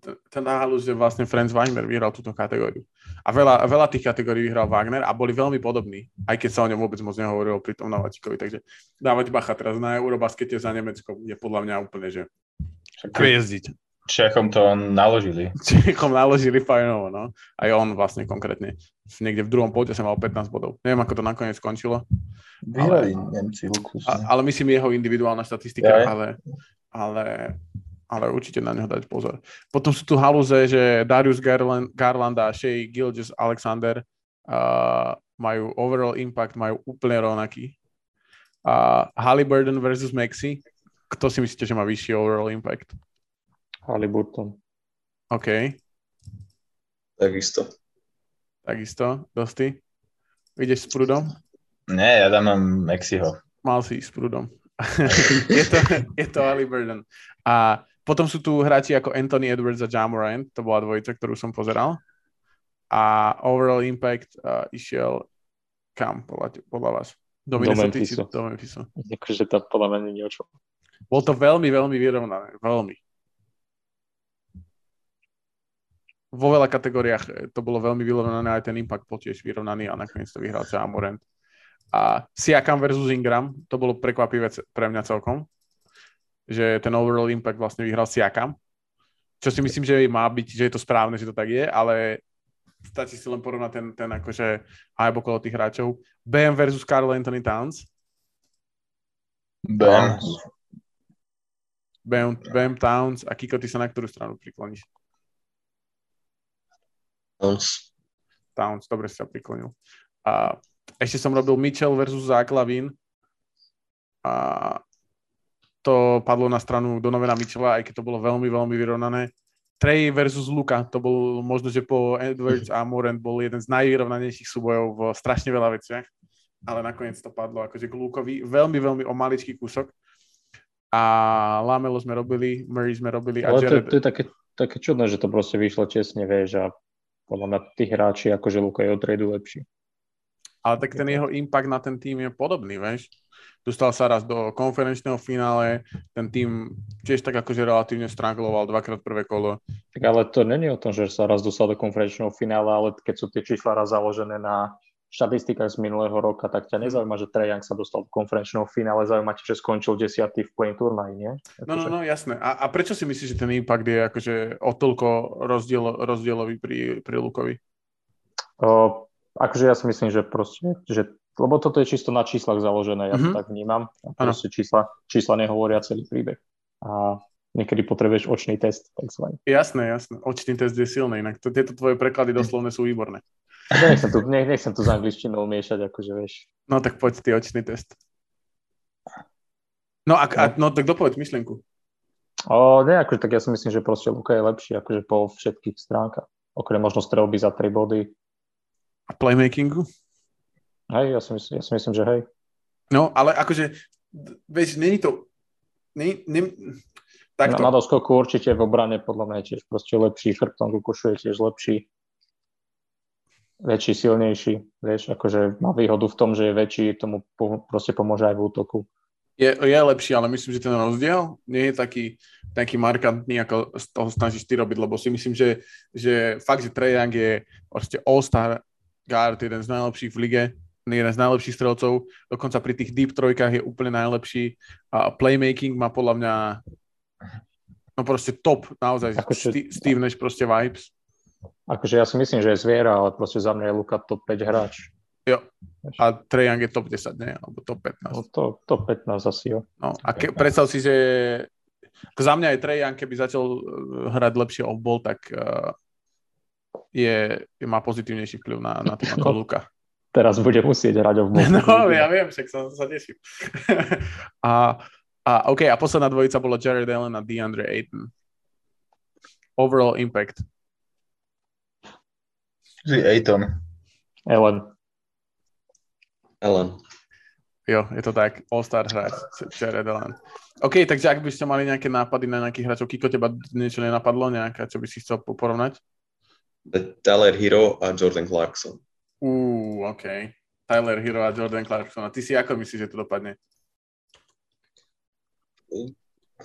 ten, ten náhalus, že vlastne Franz Wagner vyhral túto kategóriu. A veľa, veľa tých kategórií vyhral Wagner a boli veľmi podobní, aj keď sa o ňom vôbec moc nehovorilo pri tom Navratikovi. Takže dávať bacha teraz na Eurobaskete za Nemecko je podľa mňa úplne, že hviezdiť. Čechom to naložili. Čechom naložili fajnovo, no. Aj on vlastne konkrétne. Niekde v druhom polte sa mal 15 bodov. Neviem, ako to nakoniec skončilo. Vyhrali Nemci ale myslím jeho individuálna štatistika, ja. ale, ale, ale určite na neho dať pozor. Potom sú tu halúze, že Darius Garland, Garland a Shea Gilgis Alexander uh, majú overall impact, majú úplne rovnaký. Uh, Halliburton versus Maxi. Kto si myslíte, že má vyšší overall impact? Halliburton. OK, Takisto. takisto. Dosti? Ideš s prúdom? Nie, ja dám Mexiho. Mal si ísť s prúdom. je, to, je to Halliburton. A potom sú tu hráči ako Anthony Edwards a Jamorant, to bola dvojica, ktorú som pozeral. A overall impact uh, išiel kam podľa, podľa vás? Do, Memphisu. či do Memphisu. Akože to podľa mňa nie o čom. Bol to veľmi, veľmi vyrovnané. Veľmi. Vo veľa kategóriách eh, to bolo veľmi vyrovnané, aj ten impact bol tiež vyrovnaný a nakoniec to vyhral Jamorant. A Siakam versus Ingram, to bolo prekvapivé pre mňa celkom, že ten overall impact vlastne vyhral Siakam, čo si myslím, že má byť, že je to správne, že to tak je, ale stačí si len porovnať ten, ten akože hype okolo tých hráčov. BM versus Carl Anthony Towns. Bam. BM, BM Towns a Kiko, ty sa na ktorú stranu prikloníš? Towns. Towns, dobre si sa priklonil. A ešte som robil Mitchell versus Zach Lavin. A to padlo na stranu Donovena Mitchella, aj keď to bolo veľmi, veľmi vyrovnané. Trey versus Luka, to bol možno, že po Edwards a Morant bol jeden z najvyrovnanejších súbojov v strašne veľa veciach, ale nakoniec to padlo akože k Lukovi. Veľmi, veľmi o maličký kúsok. A Lamelo sme robili, Murray sme robili a Ale to, Jared... to je také, také čudné, že to proste vyšlo čestne, vieš, a podľa mňa tí hráči, akože Luka je od lepší. Ale tak ten jeho impact na ten tým je podobný, vieš. Dostal sa raz do konferenčného finále, ten tým tiež tak akože relatívne strangloval dvakrát prvé kolo. Tak ale to není o tom, že sa raz dostal do konferenčného finále, ale keď sú tie čísla raz založené na štatistikách z minulého roka, tak ťa nezaujíma, že Trae Young sa dostal do konferenčného finále, zaujíma ťa, že skončil desiatý v play turnaji, nie? No, no, Akože- no, jasné. A, a prečo si myslíš, že ten impact je akože o toľko rozdiel, rozdielový pri, pri Lukovi? O, akože ja si myslím, že proste, že, lebo toto je čisto na číslach založené, ja to Mhm. tak vnímam. A proste čísla, čísla nehovoria celý príbeh. A niekedy potrebuješ očný test, takzvaný. Jasné, jasné. Očný test je silný, inak to, tieto tvoje preklady doslovne sú výborné. Nechcem tu, nech, nechcem tu s angličtinou miešať, akože vieš. No tak poď ty očný test. No, a, a, no tak dopovedz myšlienku. O, nie, akože tak ja si myslím, že proste Luka je lepší akože po všetkých stránkach. Okrem možno strelby za 3 body. A playmakingu? Hej, ja si myslím, ja si myslím že hej. No, ale akože, vieš, není to... Nie, nie, takto. Na, na doskoku určite v obrane podľa mňa je tiež proste lepší, chrbtom ku košu je tiež lepší. Väčší, silnejší, vieš, akože má výhodu v tom, že je väčší, tomu po, proste pomôže aj v útoku. Je, je lepší, ale myslím, že ten rozdiel nie je taký, taký markantný, ako z toho snažíš ty robiť, lebo si myslím, že, že fakt, že Trae Young je proste all-star guard, jeden z najlepších v lige, jeden z najlepších strelcov, dokonca pri tých deep trojkách je úplne najlepší a playmaking má podľa mňa no proste top, naozaj, Akože- Steve, Steve Nash proste vibes. Akože ja si myslím, že je zviera, ale proste za mňa je Luka top 5 hráč. Jo. A Trae Young je top 10, nie? Alebo top 15. No to, top 15 asi, jo. No, a ke, predstav si, že za mňa je Trae Young, keby začal uh, hrať lepšie off-ball, tak uh, je, je, má pozitívnejší vplyv na, na tým ako. Luka. Teraz bude musieť hrať o No, ja viem, však sa, sa teším. a, a, OK, a posledná dvojica bola Jared Allen a DeAndre Ayton. Overall impact. Si Aiton. Ellen. Ellen. Jo, je to tak. All-star hráč, Jared Allen. OK, takže ak by ste mali nejaké nápady na nejakých hráčov, Kiko, teba niečo nenapadlo, nejaké, čo by si chcel porovnať? Tyler Hero a Jordan Clarkson. Uú, OK. Tyler Hero a Jordan Clarkson. A ty si ako myslíš, že to dopadne?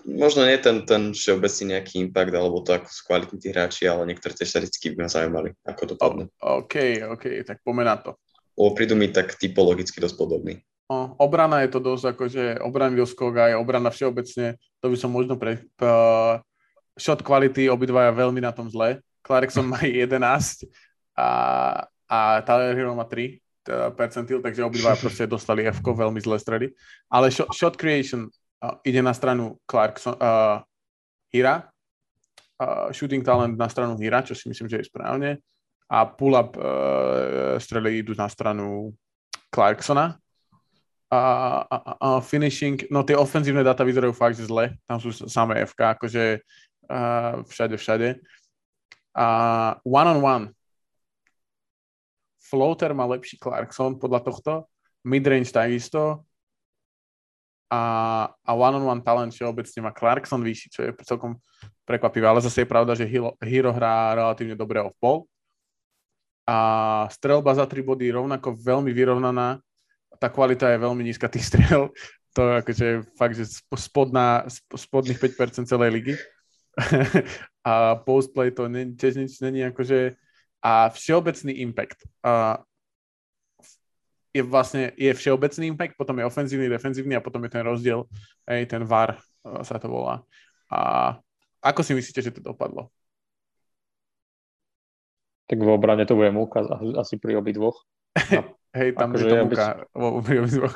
Možno nie ten, ten všeobecný nejaký impact, alebo to ako sú kvalitní tí hráči, ale niektoré tie štatistiky by ma zaujímali, ako to padne. OK, OK, tak poďme na to. Lebo prídu mi tak typologicky dosť podobný. O, obrana je to dosť akože obrany do skoka, aj obrana všeobecne, to by som možno pre... Uh, shot quality obidvaja veľmi na tom zle. Clarkson má 11 a, a Tyler Hero má 3 percentil, takže obidvaja proste dostali f veľmi zlé stredy. Ale shot, creation uh, ide na stranu Clarkson, uh, Hira, uh, shooting talent na stranu Hira, čo si myslím, že je správne. A pull-up uh, strely idú na stranu Clarksona a, a, a finishing, no tie ofenzívne dáta vyzerajú fakt, zle, tam sú samé FK, akože uh, všade, všade. A one on one, floater má lepší Clarkson podľa tohto, midrange takisto a, a one on one talent všeobecne má Clarkson vyšší, čo je celkom prekvapivé, ale zase je pravda, že Hero, Hero hrá relatívne dobre off-ball. A strelba za tri body rovnako veľmi vyrovnaná, tá kvalita je veľmi nízka tých striel. To je akože fakt, že spodná, spodných 5% celej ligy. a postplay to ne, tiež nič není akože a všeobecný impact a je vlastne je všeobecný impact, potom je ofenzívny, defenzívny a potom je ten rozdiel, aj ten VAR sa to volá. A ako si myslíte, že to dopadlo? Tak v obrane to bude múka asi pri obidvoch. Hej, tam akože je to ja múka vo obidvoch.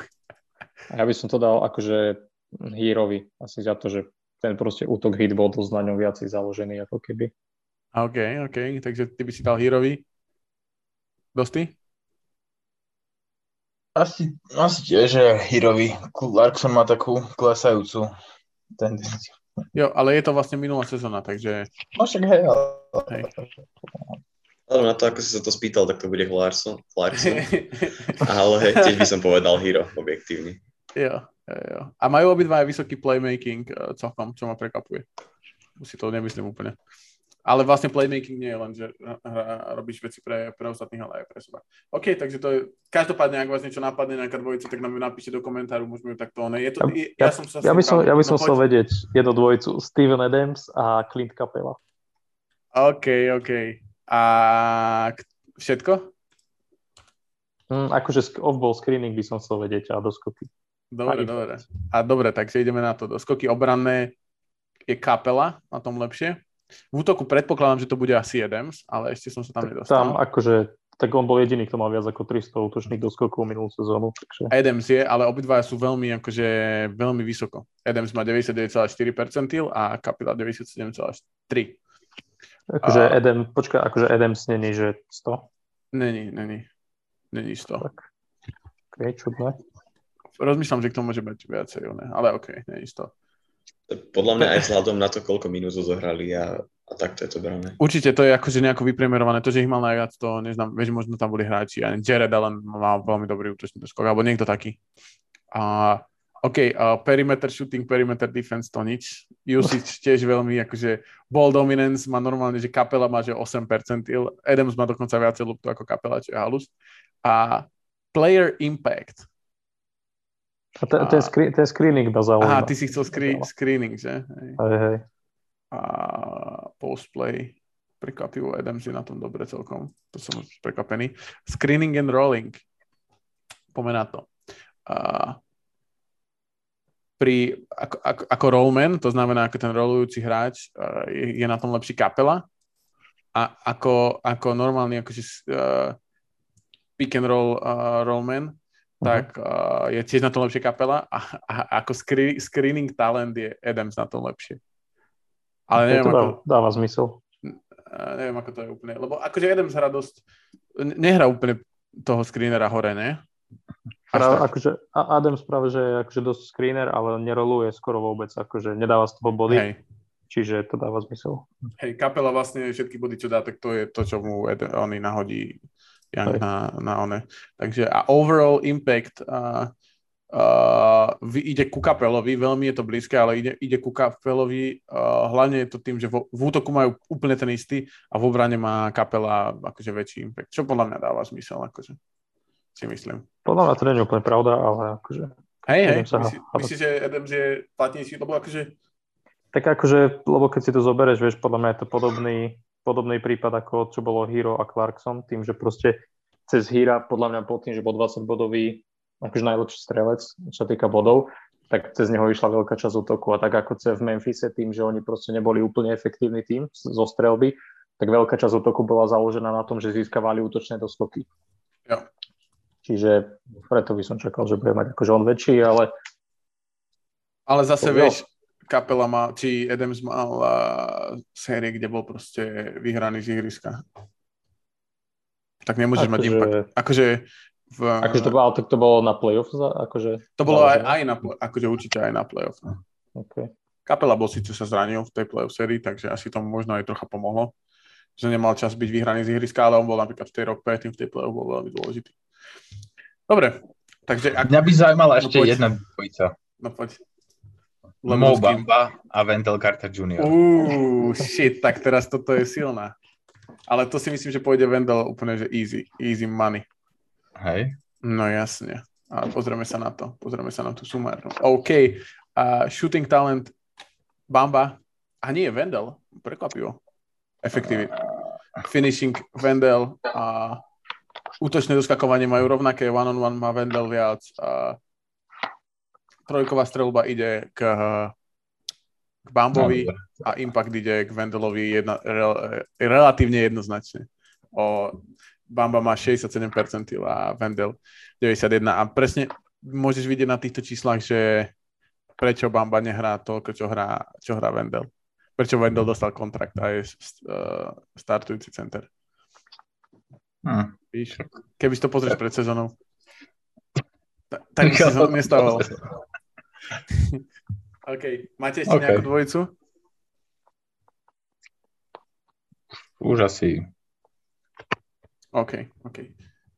Ja by som to dal akože Hírovi, asi za to, že ten proste útok hit bol dosť na ňom viacej založený ako keby. OK, OK, takže ty by si dal Hírovi. Dosty? Asi, asi tiež, že Hírovi. Larkson má takú klesajúcu tendenciu. Jo, ale je to vlastne minulá sezóna, takže... No však hej, ale... Hej. Ale na to, ako si sa to spýtal, tak to bude Clarkson. Clarkson. Ale tiež by som povedal Hero, objektívny. Jo, jo, jo. A majú obidva aj vysoký playmaking uh, celkom, čo ma prekvapuje. Si to nemyslím úplne. Ale vlastne playmaking nie je len, že robíš veci pre, pre ostatných, ale aj pre seba. OK, takže to je, každopádne, ak vás niečo napadne, nejaká dvojica, tak nám ju napíšte do komentáru, môžeme ju takto, ne, je to, ja, ja, som sa ja, by som, ja by som no, chcel vedieť jednu dvojicu, Steven Adams a Clint Capella. OK, OK. A všetko? Mm, akože off-ball screening by som chcel vedieť a doskoky. Dobre, a dobre. A dobre, takže ideme na to. Doskoky obranné je kapela, na tom lepšie. V útoku predpokladám, že to bude asi Adams, ale ešte som sa tam nedostal. Tam akože, tak on bol jediný, kto mal viac ako 300 útočných doskokov minulú sezónu. Takže... Adams je, ale obidva sú veľmi, akože, veľmi vysoko. Adams má 99,4 percentil a Kapila 97,3. Akože a... Adam, počkaj, akože Adams není, že 100? Není, není. Není 100. Tak. Ok, čudné. Rozmýšľam, že kto môže mať viacej, ne? ale ok, není 100. Podľa mňa aj vzhľadom na to, koľko minút zohrali a, a takto je to brané. Určite to je akože nejako vypriemerované. To, že ich mal najviac, to neznám, vieš, možno tam boli hráči. A Jared Allen mal veľmi dobrý útočný skok, alebo niekto taký. A OK, uh, perimeter shooting, perimeter defense, to nič. Usage tiež veľmi, akože ball dominance má normálne, že kapela má, že 8 percentil. Adams má dokonca viacej luptu ako kapela, čo je halus. A player impact. A ten, a... ten, screen, ten screening ma zaujíma. Aha, ty si chcel screen, screening, že? Hej. hej, hej. A postplay. Prekvapivo, Adams je na tom dobre celkom. To som prekvapený. Screening and rolling. Pomená to. Uh, pri, ako, ako, ako rollman, to znamená ako ten rolujúci hráč, je, je na tom lepší kapela a ako, ako normálny akože, uh, pick and roll uh, rollman. Tak uh, je tiež na tom lepšie kapela a, a ako screen, screening talent je Adams na tom lepšie. Ale neviem, to ako, dáva zmysel. Uh, neviem, ako to je úplne, lebo akože Adams hrá dosť, nehrá úplne toho screenera hore, ne? Práve, akože Adams práve, že je akože dosť screener, ale neroluje skoro vôbec, akože nedáva z toho body. Hej. čiže to dáva zmysel. Hej, kapela vlastne všetky body, čo dá, tak to je to, čo mu Ed, oni nahodí Young na, na one. Takže a overall impact uh, uh, ide ku kapelovi, veľmi je to blízke, ale ide, ide ku kapelovi, uh, hlavne je to tým, že vo, v útoku majú úplne ten istý a v obrane má kapela akože väčší impact, čo podľa mňa dáva zmysel, akože si myslím. Podľa mňa to nie je úplne pravda, ale akože... Hej, hej, myslíš, myslí, že Adams je platnejší, lebo akože... Tak akože, lebo keď si to zoberieš, vieš, podľa mňa je to podobný, podobný prípad ako čo bolo Hero a Clarkson, tým, že proste cez Hira, podľa mňa po tým, že bol 20 bodový, akože najlepší strelec, čo sa týka bodov, tak cez neho išla veľká časť útoku a tak ako v Memphise tým, že oni proste neboli úplne efektívny tým zo strelby, tak veľká časť útoku bola založená na tom, že získavali útočné doskoky. Ja. Čiže preto by som čakal, že bude mať akože on väčší, ale... Ale zase vieš, kapela má, či Adams mal série, kde bol proste vyhraný z ihriska. Tak nemôžeš akože... mať impact. Akože v... Akože to bolo, tak to bolo na playoff? Akože, to bolo aj, aj na, akože určite aj na playoff. No. Okay. Kapela bol síce sa zranil v tej playoff sérii, takže asi tomu možno aj trocha pomohlo, že nemal čas byť vyhraný z ihriska, ale on bol napríklad v tej rok predtým v tej playoff bol veľmi dôležitý. Dobre, takže... Ak... Mňa by zaujímala no, ešte poď. jedna dvojica. No poď. Mo Bamba a Wendell Carter Jr. Uuu, shit, tak teraz toto je silná. Ale to si myslím, že pôjde Wendell úplne, že easy, easy money. Hej. No jasne. A pozrieme sa na to. Pozrieme sa na tú sumárnu. OK. Uh, shooting talent Bamba. A nie, Wendell. Prekvapivo. Efektivita. Finishing Wendell. A útočné doskakovanie majú rovnaké. One-on-one má Wendell viac. A trojková strelba ide k, k Bambovi a impact ide k Wendellovi jedna, rel, relatívne jednoznačne. O, Bamba má 67% a Wendell 91. A presne môžeš vidieť na týchto číslach, že prečo Bamba nehrá to, čo hrá, čo hrá Wendell. Prečo Wendell dostal kontrakt a je uh, startujúci center. Víš, keby si to pozrieš pred sezónou, tak by si to nestával. OK. Máte ešte okay. nejakú dvojicu? Už asi. OK, OK.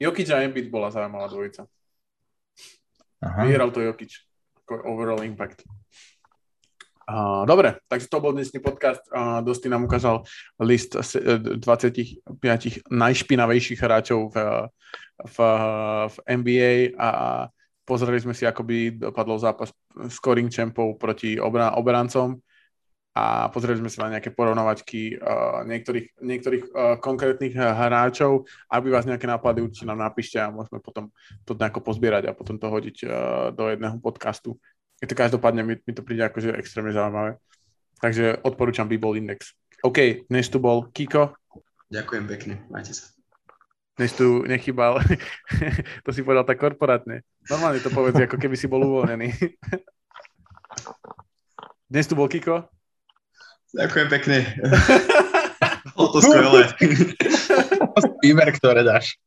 Jokic a Embiid bola zaujímavá dvojica. Aha. Vyhral to Jokic. Overall impact. Uh, dobre, takže to bol dnešný podcast. Uh, Dosti nám ukázal list 25 najšpinavejších hráčov v, v, v NBA a pozreli sme si, ako by dopadol zápas scoring champov proti obra- obrancom a pozreli sme sa na nejaké porovnovačky uh, niektorých, niektorých uh, konkrétnych hráčov. Ak by vás nejaké nápady, určite nám napíšte a môžeme potom to nejako pozbierať a potom to hodiť uh, do jedného podcastu. Je to každopádne, mi, mi to príde akože extrémne zaujímavé. Takže odporúčam B-Ball Index. OK, dnes tu bol Kiko. Ďakujem pekne, majte sa než tu nechybal. to si povedal tak korporátne. Normálne to povedz, ako keby si bol uvoľnený. Dnes tu bol Kiko. Ďakujem pekne. Bolo to skvelé. Výber, ktoré dáš.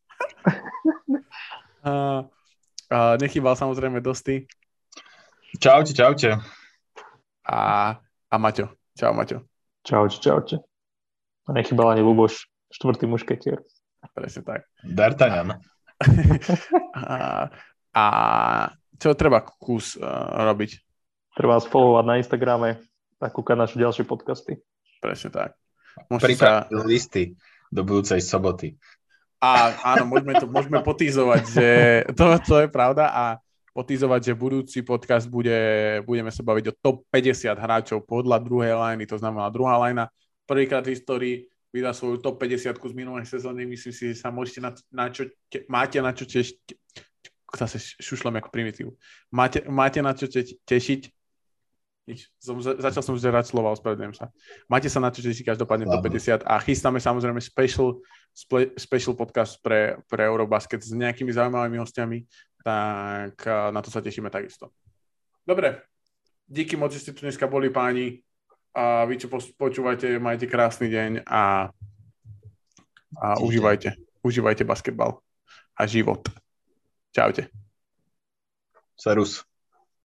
A, a nechýbal samozrejme Dosty. Čaute, čaute. A, a Maťo. Čau, Maťo. Čaute, čaute. A nechybal ani Luboš, štvrtý mušketier. Presne tak. D'Artagnan. a, a čo treba kus uh, robiť? Treba vás followovať na Instagrame a kúkať naše ďalšie podcasty. Presne tak. Sa... listy do budúcej soboty. A áno, môžeme to môžeme potýzovať, že to, to je pravda a potýzovať, že budúci podcast bude, budeme sa baviť o top 50 hráčov podľa druhej lajny, to znamená druhá lajna, prvýkrát v histórii vydá svoju top 50 z minulej sezóny. Myslím si, že sa môžete na, na čo, te, máte na čo tešiť. Zase šušlem ako primitív. Máte, máte na čo te, tešiť. Nič. Som, začal som už zerať slova, ospravedlňujem sa. Máte sa na čo tešiť každopádne top 50 a chystáme samozrejme special, spe, special podcast pre, pre Eurobasket s nejakými zaujímavými hostiami, tak na to sa tešíme takisto. Dobre, díky moc, že ste tu dneska boli páni a vy, čo počúvate, majte krásny deň a, a užívajte, užívajte basketbal a život. Čaute. Serus.